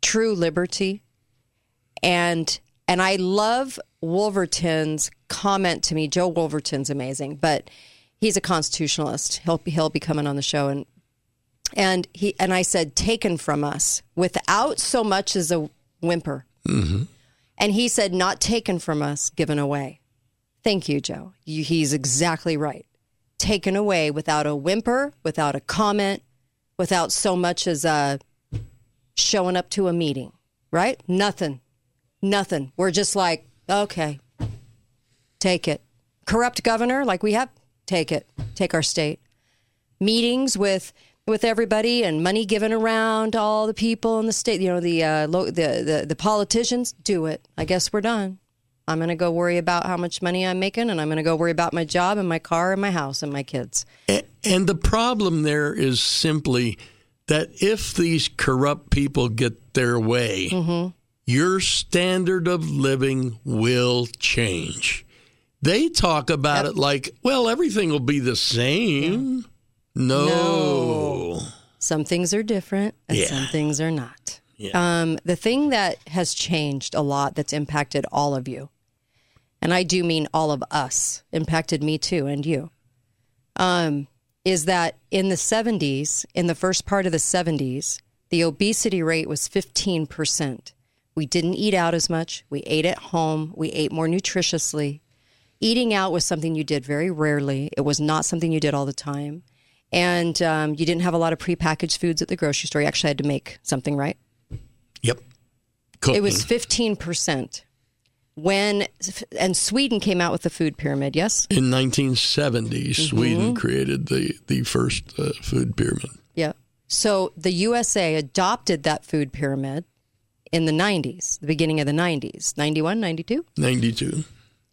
true liberty? And and I love Wolverton's comment to me. Joe Wolverton's amazing, but he's a constitutionalist. He'll he'll be coming on the show and and he and I said taken from us without so much as a whimper. Mm-hmm. And he said not taken from us, given away. Thank you, Joe. He's exactly right. Taken away without a whimper, without a comment, without so much as uh, showing up to a meeting, right? Nothing. Nothing. We're just like, okay, take it. Corrupt governor, like we have, take it. Take our state. Meetings with with everybody and money given around all the people in the state. You know, the uh, lo- the, the the politicians do it. I guess we're done. I'm going to go worry about how much money I'm making, and I'm going to go worry about my job and my car and my house and my kids. And the problem there is simply that if these corrupt people get their way, Mm-hmm. your standard of living will change. They talk about it like, well, everything will be the same. No. No. Some things are different and Yeah. some things are not. Yeah. Um, the thing that has changed a lot that's impacted all of you, and I do mean all of us, impacted me too and you, um, is that in the 70s, in the first part of the 70s, the obesity rate was 15%. We didn't eat out as much. We ate at home. We ate more nutritiously. Eating out was something you did very rarely. It was not something you did all the time. And um, you didn't have a lot of prepackaged foods at the grocery store. You actually had to make something, right? Yep. It was 15%. When, and Sweden came out with the food pyramid, yes? In 1970, Sweden Mhm. created the, the first uh, food pyramid. Yeah. So the USA adopted that food pyramid in the 90s, the beginning of the 90s, 91, 92? 92.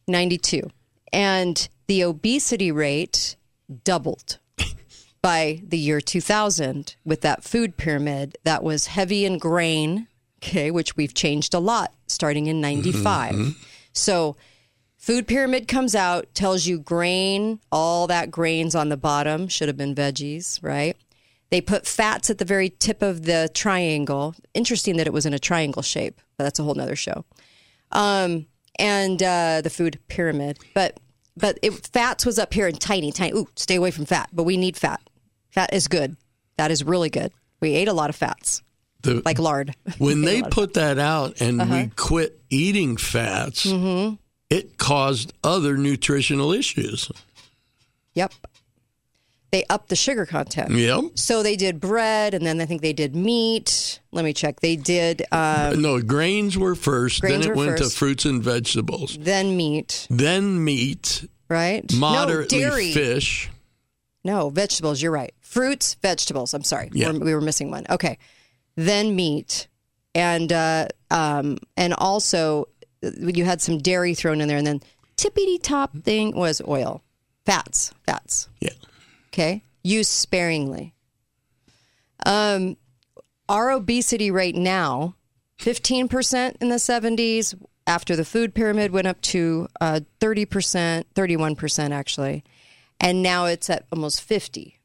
92. And the obesity rate doubled by the year 2000 with that food pyramid that was heavy in grain, okay, which we've changed a lot starting in 95. Mhm. So Food pyramid comes out, tells you grain, all that grains on the bottom should have been veggies, right? They put fats at the very tip of the triangle. Interesting that it was in a triangle shape, but that's a whole nother show. Um, and uh, the food pyramid, but but it, fats was up here in tiny, tiny. Ooh, stay away from fat, but we need fat. Fat is good. That is really good. We ate a lot of fats, The- like lard. when We ate a they put that out and Uh-huh. we quit eating fats, Mhm. it caused other nutritional issues. Yep. They upped the sugar content. Yep. So they did bread, and then I think they did meat. Let me check. They did um, no, grains were first, Grains then it went first. to fruits and vegetables, then meat, then meat, right? moderately no, dairy. fish. No, vegetables. You're right. Fruits, vegetables. I'm sorry. Yeah. We're- we were missing one. Okay. Then meat, and uh, um, and also uh, you had some dairy thrown in there, and then tippity top thing was oil, fats, fats. Yeah. Okay. Use sparingly. Um, our obesity rate now, 15% in the 70s. After the food pyramid went up to uh, 30%, 31% actually. And now it's at almost 50.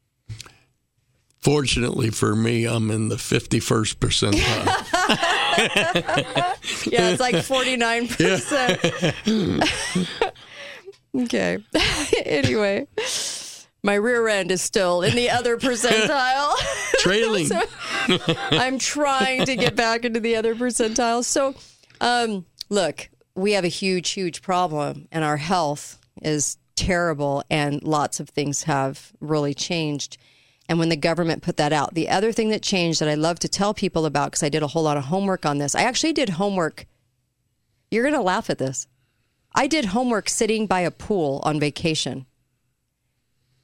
Fortunately for me, I'm in the 51st percentile. Yeah, it's like 49%. okay. anyway, my rear end is still in the other percentile. Trailing. So I'm trying to get back into the other percentile. So, um, look, we have a huge, huge problem, and our health is terrible, and lots of things have really changed. And when the government put that out, the other thing that changed that I love to tell people about, because I did a whole lot of homework on this, I actually did homework. You're going to laugh at this. I did homework sitting by a pool on vacation.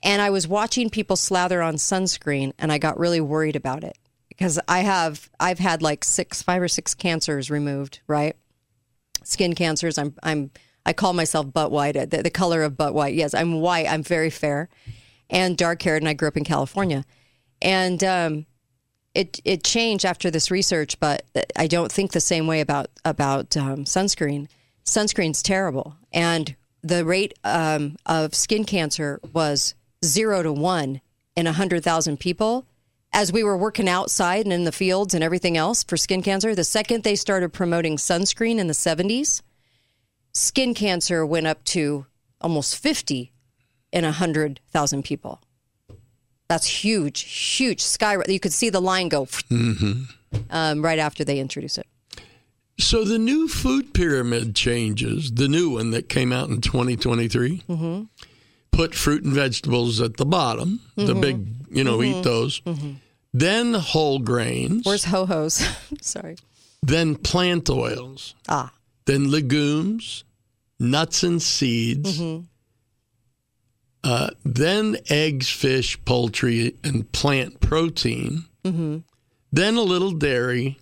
And I was watching people slather on sunscreen and I got really worried about it because I have I've had like six five or six cancers removed, right? Skin cancers. I'm I'm I call myself butt white, the, the color of butt white. Yes, I'm white. I'm very fair and dark haired and I grew up in California. And um it it changed after this research, but I don't think the same way about about um, sunscreen. Sunscreen's terrible, and the rate um, of skin cancer was zero to one in hundred thousand people. As we were working outside and in the fields and everything else for skin cancer, the second they started promoting sunscreen in the seventies, skin cancer went up to almost fifty in hundred thousand people. That's huge, huge skyrocket. You could see the line go hmm um, right after they introduce it. So the new food pyramid changes, the new one that came out in 2023, Mm-hmm. put fruit and vegetables at the bottom, the Mhm. big, you know, eat those. Mhm. Then whole grains. Where's ho hos? Sorry. Then plant oils. Ah. Then legumes, nuts and seeds. Mm-hmm. Uh, then eggs, fish, poultry, and plant protein. Mm-hmm. Then a little dairy.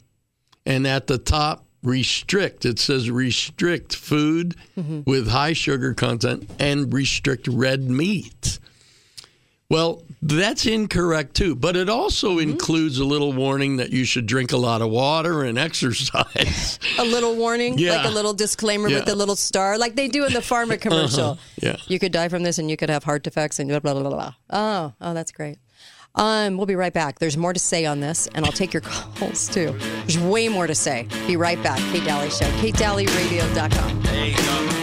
And at the top, restrict. It says restrict food Mhm. with high sugar content and restrict red meat. Well, that's incorrect too, but it also Mm-hmm. includes a little warning that you should drink a lot of water and exercise. A little warning, Yeah. like a little disclaimer Yeah. with a little star, like they do in the pharma commercial. Uh-huh. Yeah. You could die from this and you could have heart defects and blah, blah, blah, blah. Oh, oh, that's great. Um, we'll be right back. There's more to say on this, and I'll take your calls too. There's way more to say. Be right back. Kate Dalley Show, katedalleyradio.com.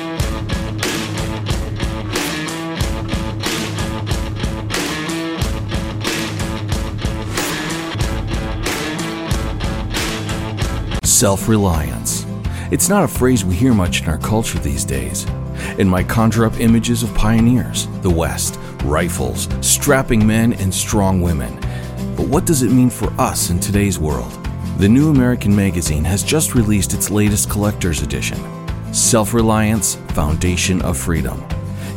Self reliance. It's not a phrase we hear much in our culture these days. It might conjure up images of pioneers, the West, rifles, strapping men, and strong women. But what does it mean for us in today's world? The New American Magazine has just released its latest collector's edition Self Reliance Foundation of Freedom.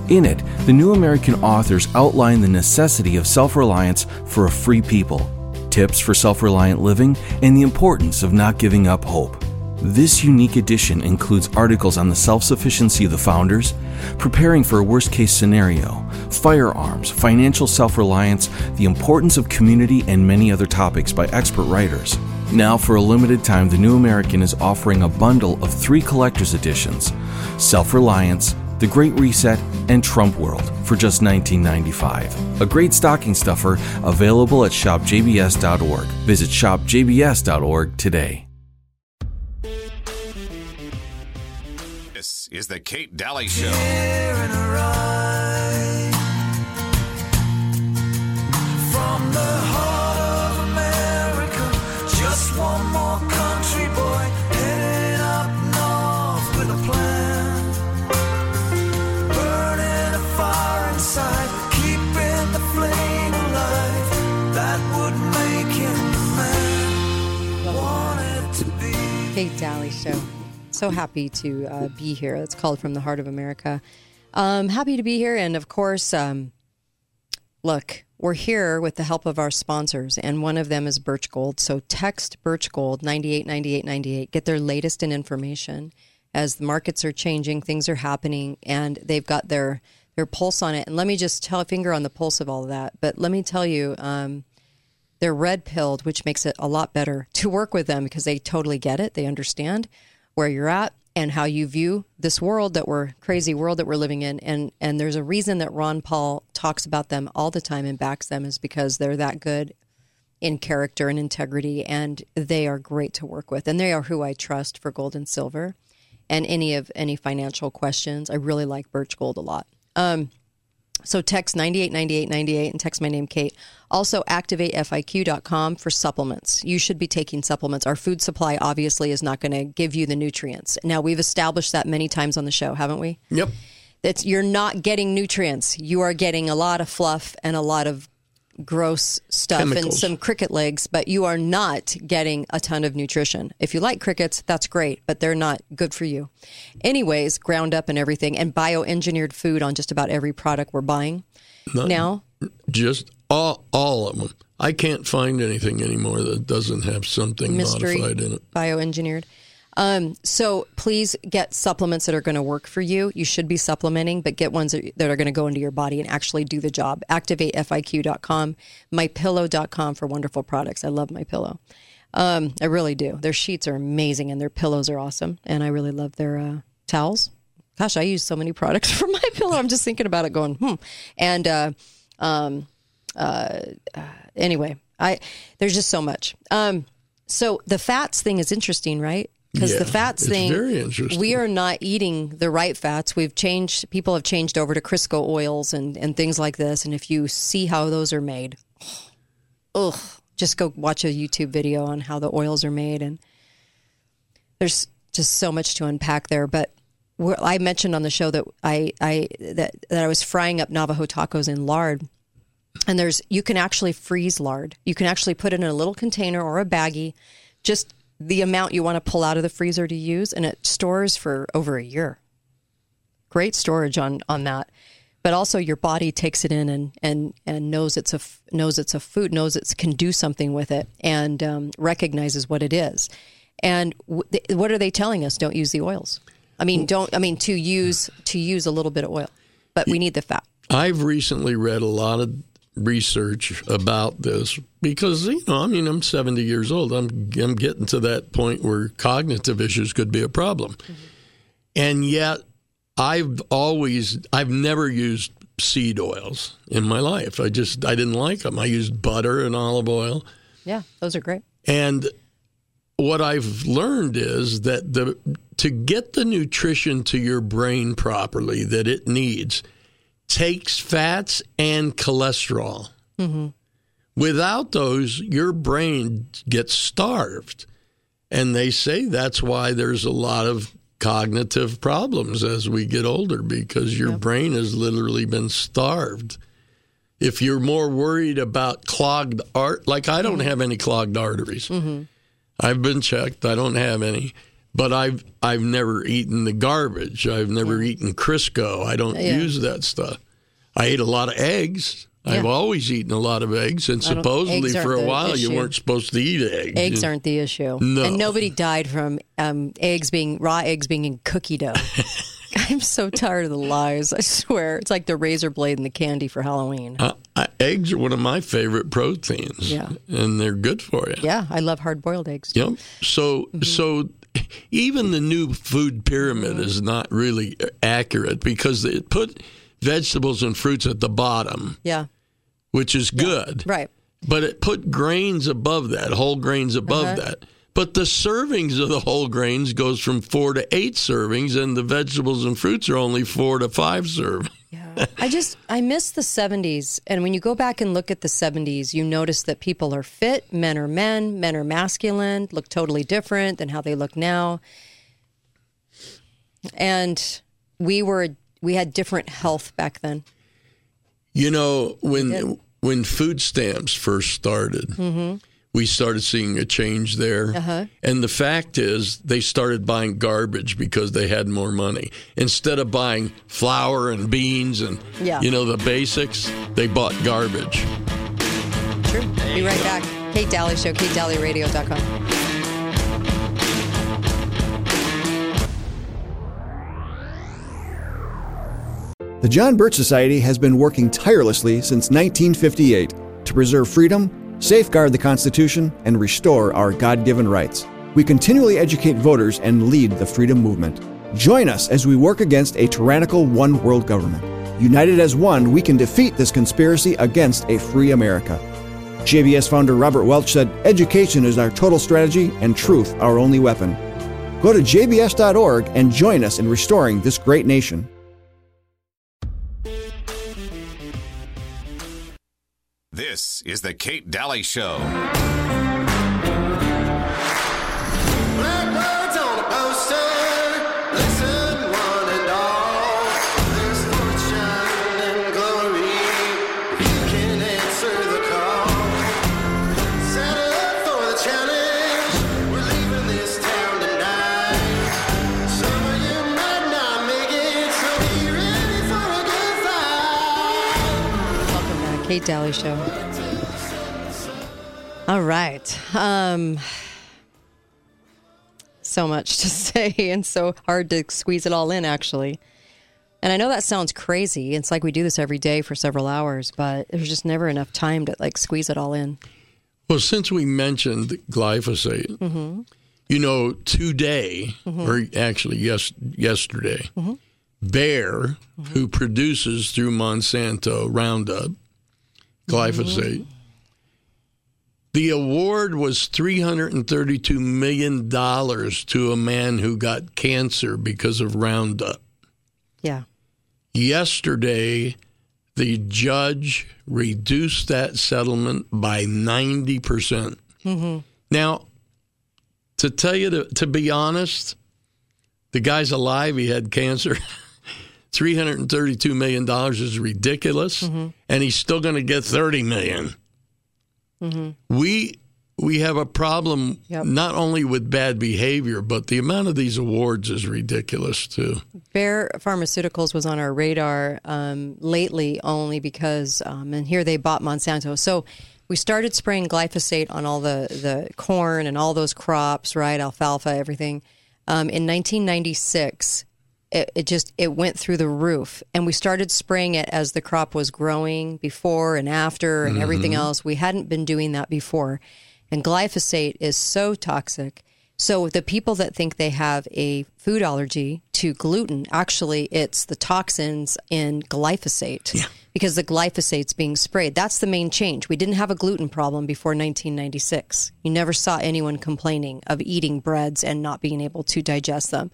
In it, the New American authors outline the necessity of self reliance for a free people, tips for self reliant living, and the importance of not giving up hope. This unique edition includes articles on the self sufficiency of the founders, preparing for a worst case scenario, firearms, financial self reliance, the importance of community, and many other topics by expert writers. Now, for a limited time, the New American is offering a bundle of three collector's editions Self Reliance, The Great Reset, and Trump World for just $19.95. A great stocking stuffer available at shopjbs.org. Visit shopjbs.org today. This is the Kate Dalley Show. From the heart Kate Dalley Show. So happy to uh, be here. It's called From the Heart of America. Um, happy to be here. And of course, um, look, we're here with the help of our sponsors, and one of them is Birch Gold. So text Birch Gold 989898. Get their latest in information as the markets are changing, things are happening, and they've got their their pulse on it. And let me just tell a finger on the pulse of all of that. But let me tell you, um, they're red pilled, which makes it a lot better to work with them because they totally get it. They understand where you're at and how you view this world that we're crazy world that we're living in. And and there's a reason that Ron Paul talks about them all the time and backs them is because they're that good in character and integrity and they are great to work with. And they are who I trust for gold and silver and any of any financial questions. I really like Birch Gold a lot. Um, so text 989898 and text my name Kate. Also activatefiq.com for supplements. You should be taking supplements. Our food supply obviously is not going to give you the nutrients. Now we've established that many times on the show, haven't we? Yep. That you're not getting nutrients. You are getting a lot of fluff and a lot of gross stuff and some cricket legs, but you are not getting a ton of nutrition. If you like crickets, that's great, but they're not good for you. Anyways, ground up and everything, and bioengineered food on just about every product we're buying Not- now. Just all, all of them. I can't find anything anymore that doesn't have something mystery modified in it. bioengineered. Um, so please get supplements that are going to work for you. You should be supplementing, but get ones that are going to go into your body and actually do the job. ActivateFIQ.com, MyPillow.com for wonderful products. I love My Pillow. Um, I really do. Their sheets are amazing and their pillows are awesome, and I really love their uh, towels. Gosh, I use so many products for my pillow. I'm just thinking about it, going hmm. And uh, um, uh, uh, anyway, I there's just so much. Um, so the fats thing is interesting, right? Because Yeah, the fats thing, we are not eating the right fats. We've changed. People have changed over to Crisco oils and and things like this. And if you see how those are made, ugh, just go watch a YouTube video on how the oils are made. And there's just so much to unpack there. But I mentioned on the show that I I that that I was frying up Navajo tacos in lard. And there's you can actually freeze lard. You can actually put it in a little container or a baggie, just the amount you want to pull out of the freezer to use, and it stores for over a year. Great storage on on that, but also your body takes it in and and and knows it's a knows it's a food, knows it can do something with it, and um, recognizes what it is. And w- what are they telling us? Don't use the oils. I mean, don't. I mean to use to use a little bit of oil, but we need the fat. I've recently read a lot of research about this because you know I mean I'm 70 years old. I'm I'm getting to that point where cognitive issues could be a problem. Mm-hmm. And yet I've always I've never used seed oils in my life. I just I didn't like them. I used butter and olive oil. Yeah, those are great. And what I've learned is that the to get the nutrition to your brain properly that it needs takes fats and cholesterol. Mm-hmm. Without those, your brain gets starved. And they say that's why there's a lot of cognitive problems as we get older because your brain has literally been starved. If you're more worried about clogged art, like I don't have any clogged arteries. Mm-hmm. I've been checked. I don't have any, but I've I've never eaten the garbage. I've never eaten Crisco. I don't Yeah. use that stuff. I ate a lot of eggs. I've always eaten a lot of eggs, and supposedly for a while you weren't supposed to eat eggs. Eggs aren't the issue. No. And nobody died from um, eggs being raw eggs being in cookie dough. I'm so tired of the lies. I swear. It's like the razor blade and the candy for Halloween. Uh, I, eggs are one of my favorite proteins. Yeah. and they're good for you. Yeah, I love hard boiled eggs. Yep. So Mm-hmm. so even the new food pyramid is not really accurate because it put vegetables and fruits at the bottom, Yeah. which is good. Right. But it put grains above that, whole grains above Uh-huh. that. But the servings of the whole grains goes from four to eight servings, and the vegetables and fruits are only four to five servings. I just I miss the 70s and when you go back and look at the 70s you notice that people are fit, men are men, men are masculine, look totally different than how they look now. And we were we had different health back then. You know, when when food stamps first started, Mhm. We started seeing a change there. Uh-huh. And the fact is, they started buying garbage because they had more money. Instead of buying flour and beans and Yeah. you know the basics, they bought garbage. True. Be right back. Kate Dalley Show, KateDalleyRadio.com. The John Birch Society has been working tirelessly since 1958 to preserve freedom, safeguard the Constitution, and restore our God given rights. We continually educate voters and lead the freedom movement. Join us as we work against a tyrannical one world government. United as one, we can defeat this conspiracy against a free America. JBS founder Robert Welch said, Education is our total strategy and truth our only weapon. Go to jbs.org and join us in restoring this great nation. This is the Kate Dalley Show. Blackbirds on a poster, listen one and all. There's fortune and glory. You can answer the call. Set up for the challenge. We're leaving this town tonight. Some of you might not make it, so be ready for a good fight. Welcome back, Kate Dalley Show. All right. Um, so much to say and so hard to squeeze it all in, actually. And I know that sounds crazy. It's like we do this every day for several hours, but there's just never enough time to like squeeze it all in. Well, since we mentioned glyphosate, Mm-hmm. you know, today, Mhm. or actually yes, yesterday, Mhm. Bayer, who produces through Monsanto Roundup, glyphosate, the award was $332 million to a man who got cancer because of Roundup. Yeah. Yesterday, the judge reduced that settlement by 90%. Mm-hmm. Now, to tell you to, to be honest, the guy's alive. He had cancer. $332 million is ridiculous. And he's still going to get $30 million. Mm-hmm. We we have a problem Yep. not only with bad behavior, but the amount of these awards is ridiculous too. Bayer Pharmaceuticals was on our radar um, lately only because, um, and here they bought Monsanto. So we started spraying glyphosate on all the, the corn and all those crops, right? Alfalfa, everything. Um, in 1996, it, it just it went through the roof, and we started spraying it as the crop was growing before and after, and everything Mhm. else. We hadn't been doing that before, and glyphosate is so toxic. So the people that think they have a food allergy to gluten, actually, it's the toxins in glyphosate because the glyphosate's being sprayed. That's the main change. We didn't have a gluten problem before 1996. You never saw anyone complaining of eating breads and not being able to digest them.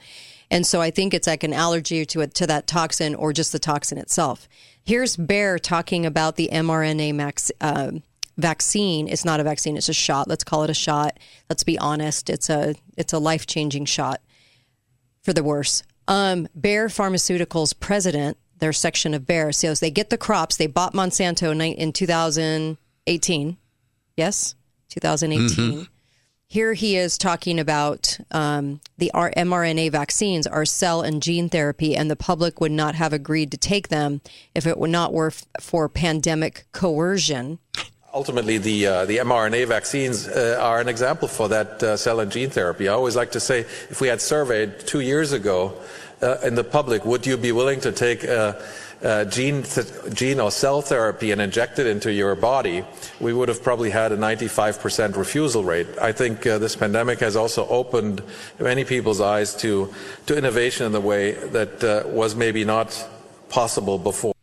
And so I think it's like an allergy to it, to that toxin or just the toxin itself. Here's Bayer talking about the mRNA max, um vaccine. It's not a vaccine; it's a shot. Let's call it a shot. Let's be honest. It's a it's a life changing shot for the worse. Um, Bayer Pharmaceuticals president, their section of Bayer, says they get the crops. They bought Monsanto in, in 2018. Yes, 2018. Mhm. Here he is talking about um, the mRNA vaccines are cell and gene therapy, and the public would not have agreed to take them if it were not were for pandemic coercion. Ultimately, the uh, the mRNA vaccines uh, are an example for that uh, cell and gene therapy. I always like to say, if we had surveyed two years ago uh, in the public, would you be willing to take a, a gene, th- gene or cell therapy and inject it into your body? We would have probably had a 95% refusal rate. I think uh, this pandemic has also opened many people's eyes to, to innovation in the way that uh, was maybe not possible before.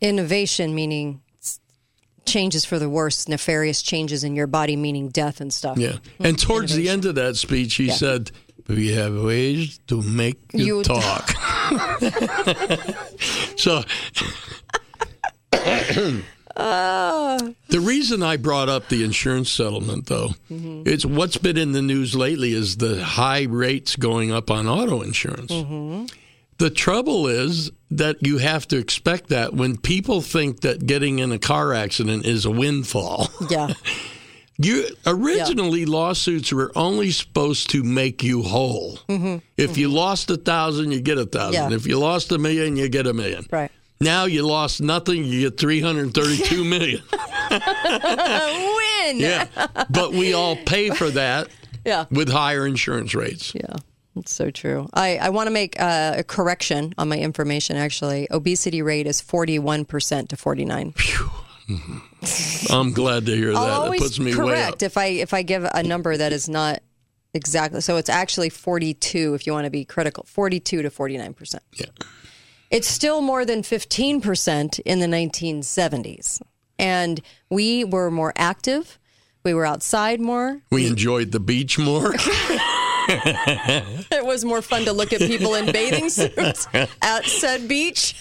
Innovation meaning changes for the worse, nefarious changes in your body meaning death and stuff. Yeah. And towards the end of that speech, he Yeah. said, We have ways to make you, You talk. so Ah. the reason I brought up the insurance settlement, though, Mm-hmm. it's what's been in the news lately is the high rates going up on auto insurance. Mm-hmm. The trouble is that you have to expect that when people think that getting in a car accident is a windfall. Yeah. You originally lawsuits were only supposed to make you whole. Mm-hmm. If you lost a thousand, you get a thousand. Yeah. If you lost a million, you get a million. Right. Now you lost nothing, you get three hundred thirty-two million. Win. yeah, but we all pay for that Yeah. with higher insurance rates. Yeah. That's so true. I, I want to make uh, a correction on my information, actually. Obesity rate is 41% to 49 Mm-hmm. I'm glad to hear I'll that. It puts me correct if I if I give a number that is not exactly so it's actually 42 if you want to be critical 42 to 49 percent. Yeah. It's still more than 15 percent in the 1970s and we were more active. We were outside more. We enjoyed the beach more. it was more fun to look at people in bathing suits at said beach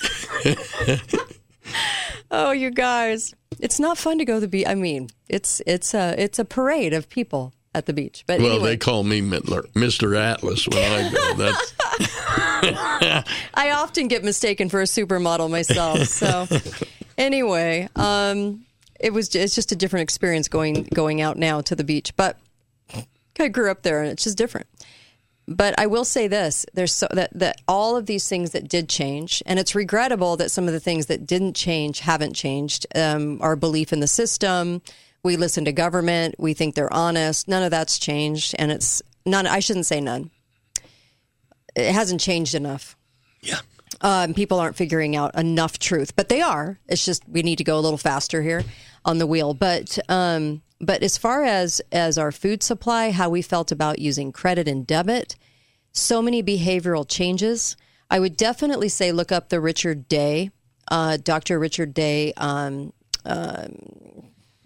oh you guys it's not fun to go to the beach i mean it's it's a it's a parade of people at the beach but well, anyway they call me Mittler, Mr. Atlas when I go. That's I often get mistaken for a supermodel myself. So anyway, um, it was it's just a different experience going going out now to the beach. But I grew up there, and it's just different. But I will say this: there's so that that all of these things that did change, and it's regrettable that some of the things that didn't change haven't changed. Um, our belief in the system, we listen to government, we think they're honest. None of that's changed, and it's none. I shouldn't say none. It hasn't changed enough. Yeah. Um, people aren't figuring out enough truth, but they are. It's just we need to go a little faster here on the wheel. But um, but as far as as our food supply, how we felt about using credit and debit, so many behavioral changes. I would definitely say look up the Richard Day, uh, Dr. Richard Day. Um, um,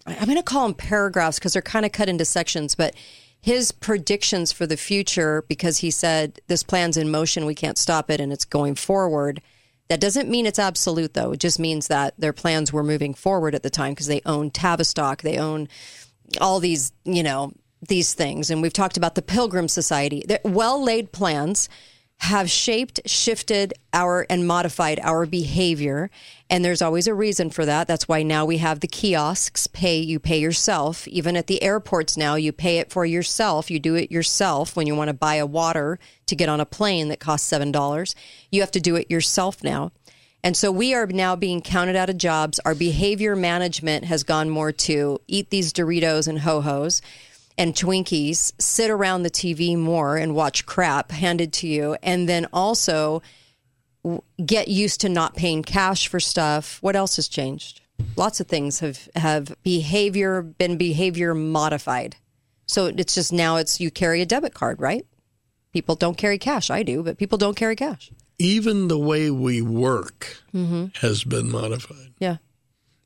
I'm going to call them paragraphs because they're kind of cut into sections, but his predictions for the future, because he said this plan's in motion, we can't stop it, and it's going forward. That doesn't mean it's absolute, though. It just means that their plans were moving forward at the time because they own Tavistock, they own all these, you know, these things. And we've talked about the Pilgrim Society. Well laid plans have shaped, shifted our and modified our behavior. And there's always a reason for that. That's why now we have the kiosks pay, you pay yourself. Even at the airports now, you pay it for yourself. You do it yourself when you want to buy a water to get on a plane that costs $7. You have to do it yourself now. And so we are now being counted out of jobs. Our behavior management has gone more to eat these Doritos and ho hos and Twinkies, sit around the TV more and watch crap handed to you, and then also get used to not paying cash for stuff. What else has changed? Lots of things have have behavior been behavior modified. So it's just now it's you carry a debit card, right? People don't carry cash. I do, but people don't carry cash. Even the way we work Mm-hmm. has been modified. Yeah.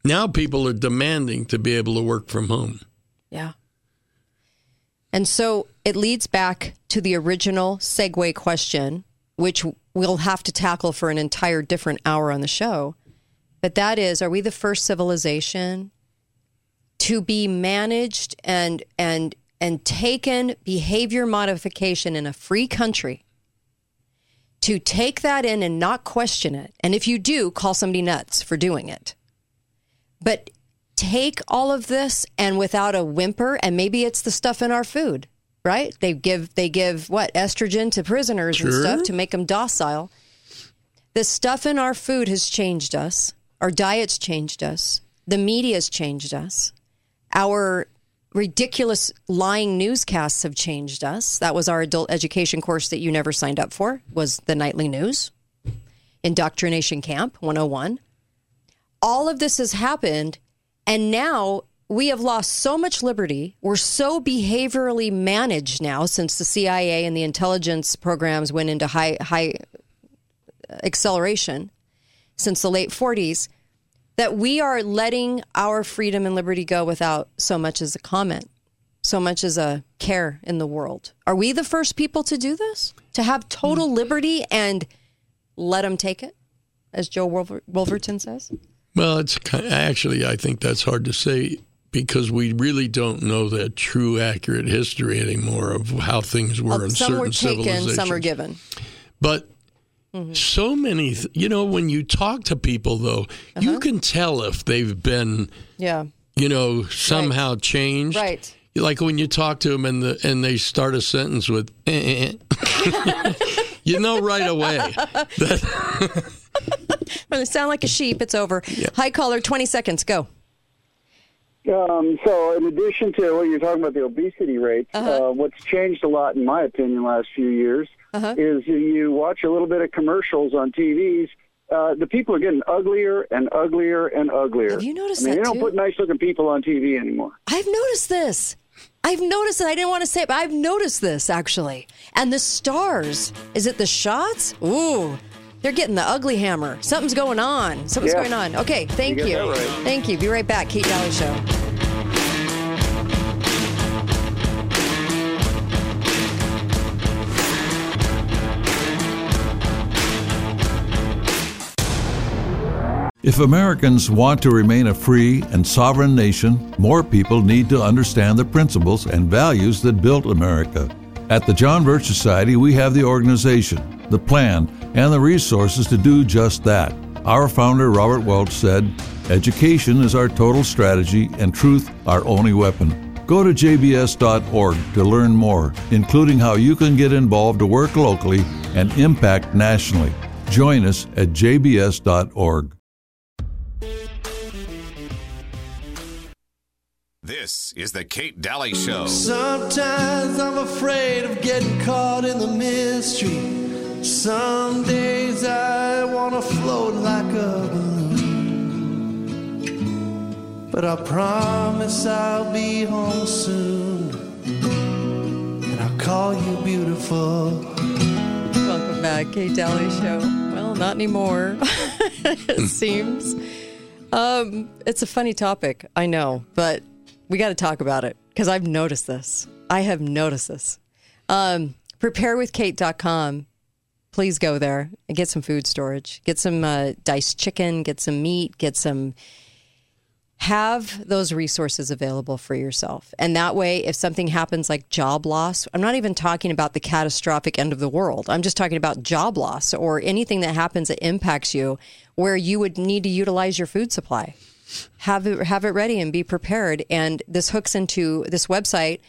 Now people are demanding to be able to work from home. Yeah. And so it leads back to the original segue question, which we'll have to tackle for an entire different hour on the show. But that is, are we the first civilization to be managed and and and taken behavior modification in a free country? To take that in and not question it. And if you do, call somebody nuts for doing it. But take all of this and without a whimper and maybe it's the stuff in our food right? They give they give what estrogen to prisoners and stuff to make them docile. The stuff in our food has changed us. Our diets changed us. The media's changed us. Our ridiculous lying newscasts have changed us. That was our adult education course that you never signed up for. Was the nightly news, indoctrination camp 101. All of this has happened, and now we have lost so much liberty. We're so behaviorally managed now since the CIA and the intelligence programs went into high high uh, acceleration since the late 40s that we are letting our freedom and liberty go without so much as a comment, so much as a care in the world. Are we the first people to do this? To have total liberty and let them take it, as Joe Wolver- Wolverton says? Well, it's ki- actually, I think that's hard to say because we really don't know that true, accurate history anymore of how things were Uh, in some certain were taken, civilizations. some are given. But Mm-hmm. so many, th- you know, when you talk to people, though, you Uh-huh. can tell if they've been, Yeah. you know, somehow changed. Right. Like when you talk to them and the and they start a sentence with, eh, eh. you know right away. That, When they sound like a sheep, it's over. High caller, 20 seconds, go. Um, so, in addition to what you're talking about, the obesity rates, Uh-huh. uh, what's changed a lot, in my opinion, last few years Uh-huh. is you watch a little bit of commercials on TVs. Uh, the people are getting uglier and uglier and uglier. Have you noticed I mean, that they don't too? put nice looking people on TV anymore. I've noticed this. I've noticed it. I didn't want to say it, but I've noticed this actually. And the stars, is it the shots? Ooh, they're getting the ugly hammer. Something's going on. Something's Yeah. going on. Okay, thank You you. right. Thank you. Be right back. Kate Dalley Show. If Americans want to remain a free and sovereign nation, more people need to understand the principles and values that built America. At the John Birch Society, we have the organization, the plan, and the resources to do just that. Our founder, Robert Welch, said, Education is our total strategy and truth our only weapon. Go to jbs.org to learn more, including how you can get involved to work locally and impact nationally. Join us at jbs.org. This is the Kate Dalley Show. Sometimes I'm afraid of getting caught in the mystery. Some days I wanna float like a balloon. But I promise I'll be home soon. And I'll call you beautiful. Welcome back, Kate Dalley Show. Well, not anymore. it seems. Um, it's a funny topic, I know, but we got to talk about it because I've noticed this. I have noticed this. Um, preparewithkate.com. Please go there and get some food storage. Get some uh, diced chicken, get some meat, get some. Have those resources available for yourself. And that way, if something happens like job loss, I'm not even talking about the catastrophic end of the world. I'm just talking about job loss or anything that happens that impacts you where you would need to utilize your food supply have it have it ready and be prepared. And this hooks into this website.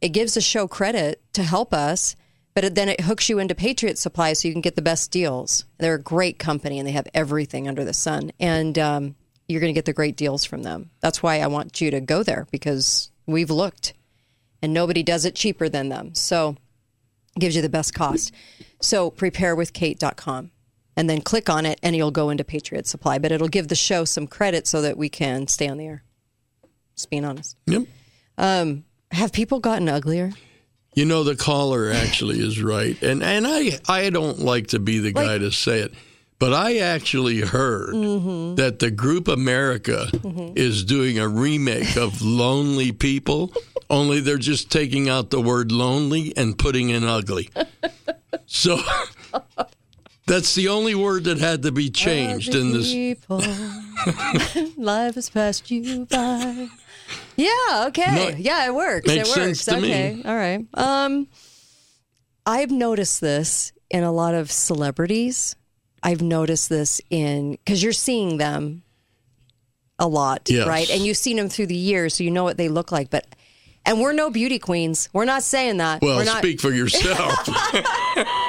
It gives the show credit to help us, but then it hooks you into Patriot Supply so you can get the best deals. They're a great company and they have everything under the sun, and um, you're going to get the great deals from them. That's why I want you to go there because we've looked, and nobody does it cheaper than them. So gives you the best cost. So preparewithkate.com and then click on it and you'll go into Patriot Supply. But it'll give the show some credit so that we can stay on the air. Just being honest. Yep. Um, have people gotten uglier? You know, the caller actually is right, and and I I don't like to be the guy to say it, but I actually heard Mm-hmm. that the group America is doing a remake of Lonely People, only they're just taking out the word lonely and putting in ugly. So that's the only word that had to be changed in this. People, life has passed you by. Yeah, okay. No, yeah, it works. makes it works. sense to me. okay. All right. Um I've noticed this in a lot of celebrities. I've noticed this in cuz you're seeing them a lot, Yes. right? And you've seen them through the years, so you know what they look like, but and we're no beauty queens. We're not saying that. Well, we're not, speak for yourself.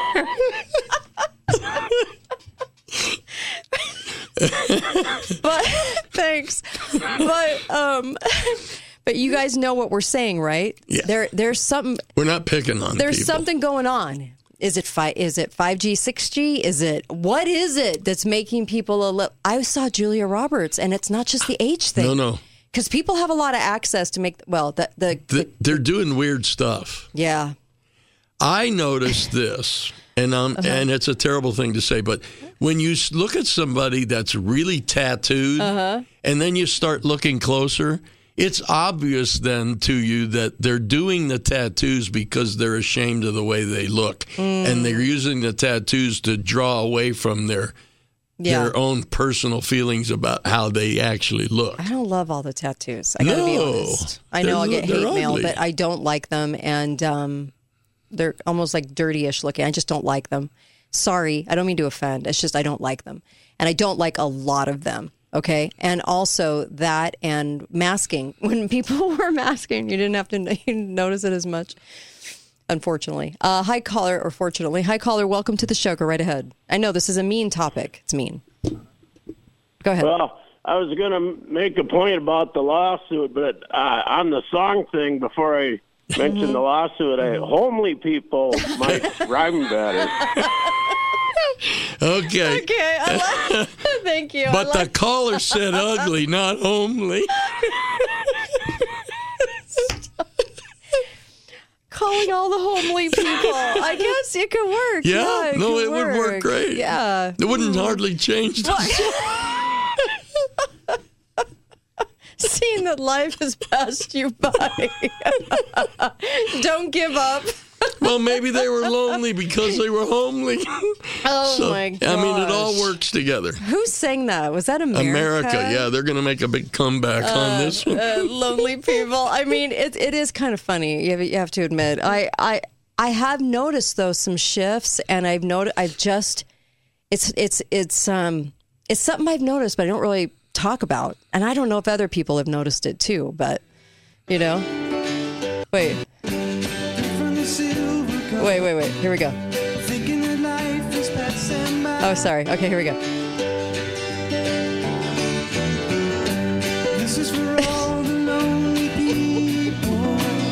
but thanks. But um, But you guys know what we're saying, right? Yeah. There, there's something. We're not picking on There's people. something going on. Is it five? Is it five G, six G? Is it what is it that's making people a little? I saw Julia Roberts, and it's not just the age thing. No, no. because people have a lot of access to make. Well, the the, Th- They're doing weird stuff. yeah. I noticed this, and um, Uh-huh. and it's a terrible thing to say, but when you look at somebody that's really tattooed, Uh-huh. and then you start looking closer, it's obvious then to you that they're doing the tattoos because they're ashamed of the way they look, Mm. and they're using the tattoos to draw away from their Yeah. their own personal feelings about how they actually look. I don't love all the tattoos. I gotta be honest. I know I'll get hate mail, ugly. but I don't like them, and um, they're almost like dirtyish looking. I just don't like them. Sorry, I don't mean to offend. It's just I don't like them, and I don't like a lot of them. Okay, and also that and masking. When people were masking, you didn't have to you didn't notice it as much. Unfortunately, uh, hi caller, or fortunately, hi caller. Welcome to the show. Go right ahead. I know this is a mean topic. It's mean. Go ahead. Well, I was going to make a point about the lawsuit, but uh, on the song thing, before I mention the lawsuit, I, homely people might rhyme better. Okay. Okay, I like. Thank you. But the caller said ugly, not homely. calling all the homely people. I guess it could work. Yeah, it no, it would work great. Yeah. It wouldn't mm. hardly change the Seeing that life has passed you by. Don't give up. Well, maybe they were lonely because they were homely. Oh So, my god. I mean, it all works together. Who sang that? Was that America? America, yeah, they're going to make a big comeback on this one. uh, lonely people. I mean, it it is kind of funny. You have, you have to admit. I I I have noticed though some shifts, and I've noticed. I've just it's it's it's um it's something I've noticed, but I don't really talk about, and I don't know if other people have noticed it too. But you know, wait, wait, wait, wait. Here we go. Oh, sorry. Okay, here we go. This is for all the lonely people.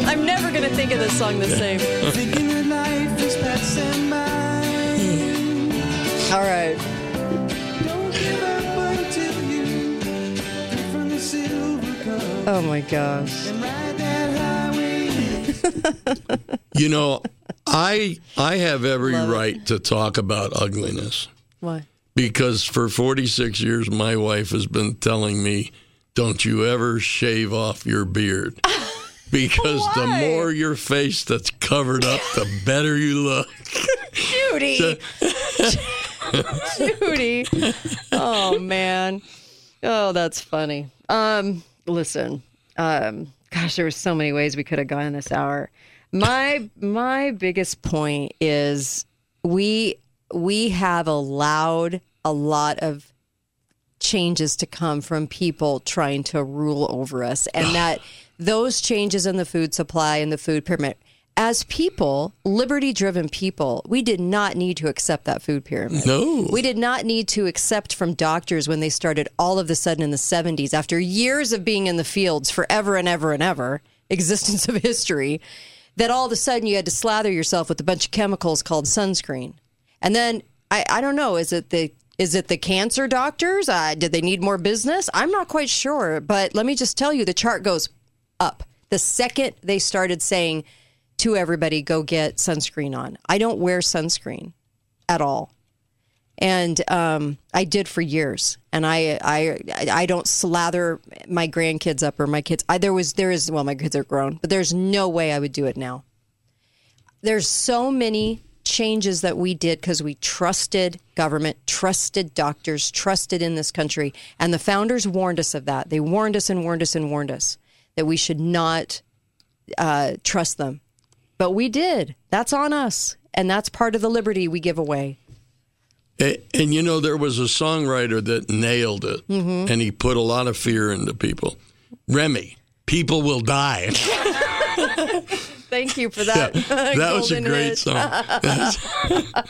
I'm never gonna think of this song the same. All right. Oh my gosh. You know, I I have every right to talk about ugliness Why? because for 46 years my wife has been telling me, "Don't you ever shave off your beard." Because the more your face that's covered up, the better you look. Judy. Judy. Oh man. Oh, that's funny. Um, listen. Um, gosh, there were so many ways we could have gone in this hour. My my biggest point is we we have allowed a lot of changes to come from people trying to rule over us and that those changes in the food supply and the food pyramid. As people liberty driven people we did not need to accept that food pyramid. No. we did not need to accept from doctors when they started all of a sudden in the 70s after years of being in the fields forever and ever and ever existence of history that all of a sudden you had to slather yourself with a bunch of chemicals called sunscreen and then I, I don't know. Is it the is it the cancer doctors? Uh, did they need more business? I'm not quite sure. But let me just tell you, the chart goes up the second they started saying to everybody, "Go get sunscreen on." I don't wear sunscreen at all, and um, I did for years. And I I I don't slather my grandkids up or my kids. I, there was there is well, my kids are grown, but there's no way I would do it now there's so many changes that we did because we trusted government, trusted doctors, trusted in this country. And the founders warned us of that. They warned us and warned us and warned us that we should not uh, trust them. But we did. That's on us. And that's part of the liberty we give away. A- And, you know, there was a songwriter that nailed it, Mhm. and he put a lot of fear into people. Remy, people will die. Thank you for that. Yeah, that was a great hit. song.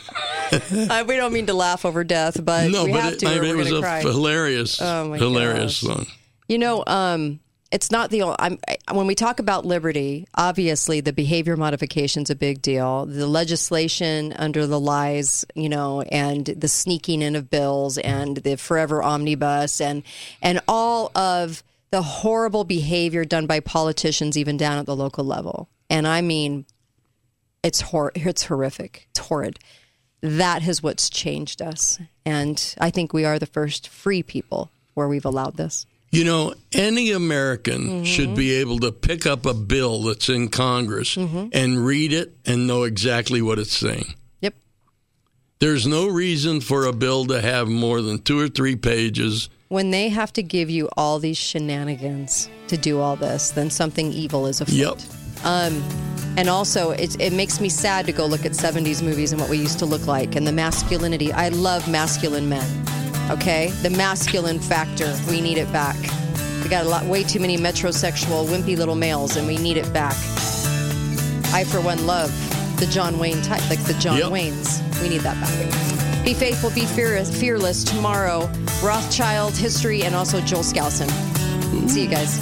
Uh, we don't mean to laugh over death, but no, we but have it, to. I mean, it was a cry. hilarious, Oh hilarious gosh. song. You know, um, it's not the only. I'm, when we talk about liberty, obviously the behavior modification's a big deal. The legislation under the lies, you know, and the sneaking in of bills and the forever omnibus and and all of the horrible behavior done by politicians, even down at the local level. And I mean, it's hor- it's horrific. It's horrid. That is what's changed us, and I think we are the first free people where we've allowed this. You know, any American Mm-hmm. should be able to pick up a bill that's in Congress Mm-hmm. and read it and know exactly what it's saying. Yep. There's no reason for a bill to have more than two or three pages. when they have to give you all these shenanigans to do all this, then something evil is afoot. Yep. Um, and also, it, it makes me sad to go look at 70s movies and what we used to look like and the masculinity. I love masculine men, okay? The masculine factor, we need it back. We got a lot, way too many metrosexual, wimpy little males, and we need it back. I, for one, love the John Wayne type, like the John Yep. Waynes. We need that back. Be faithful, be fearless, fearless tomorrow. Rothschild history and also Joel Skousen. See you guys.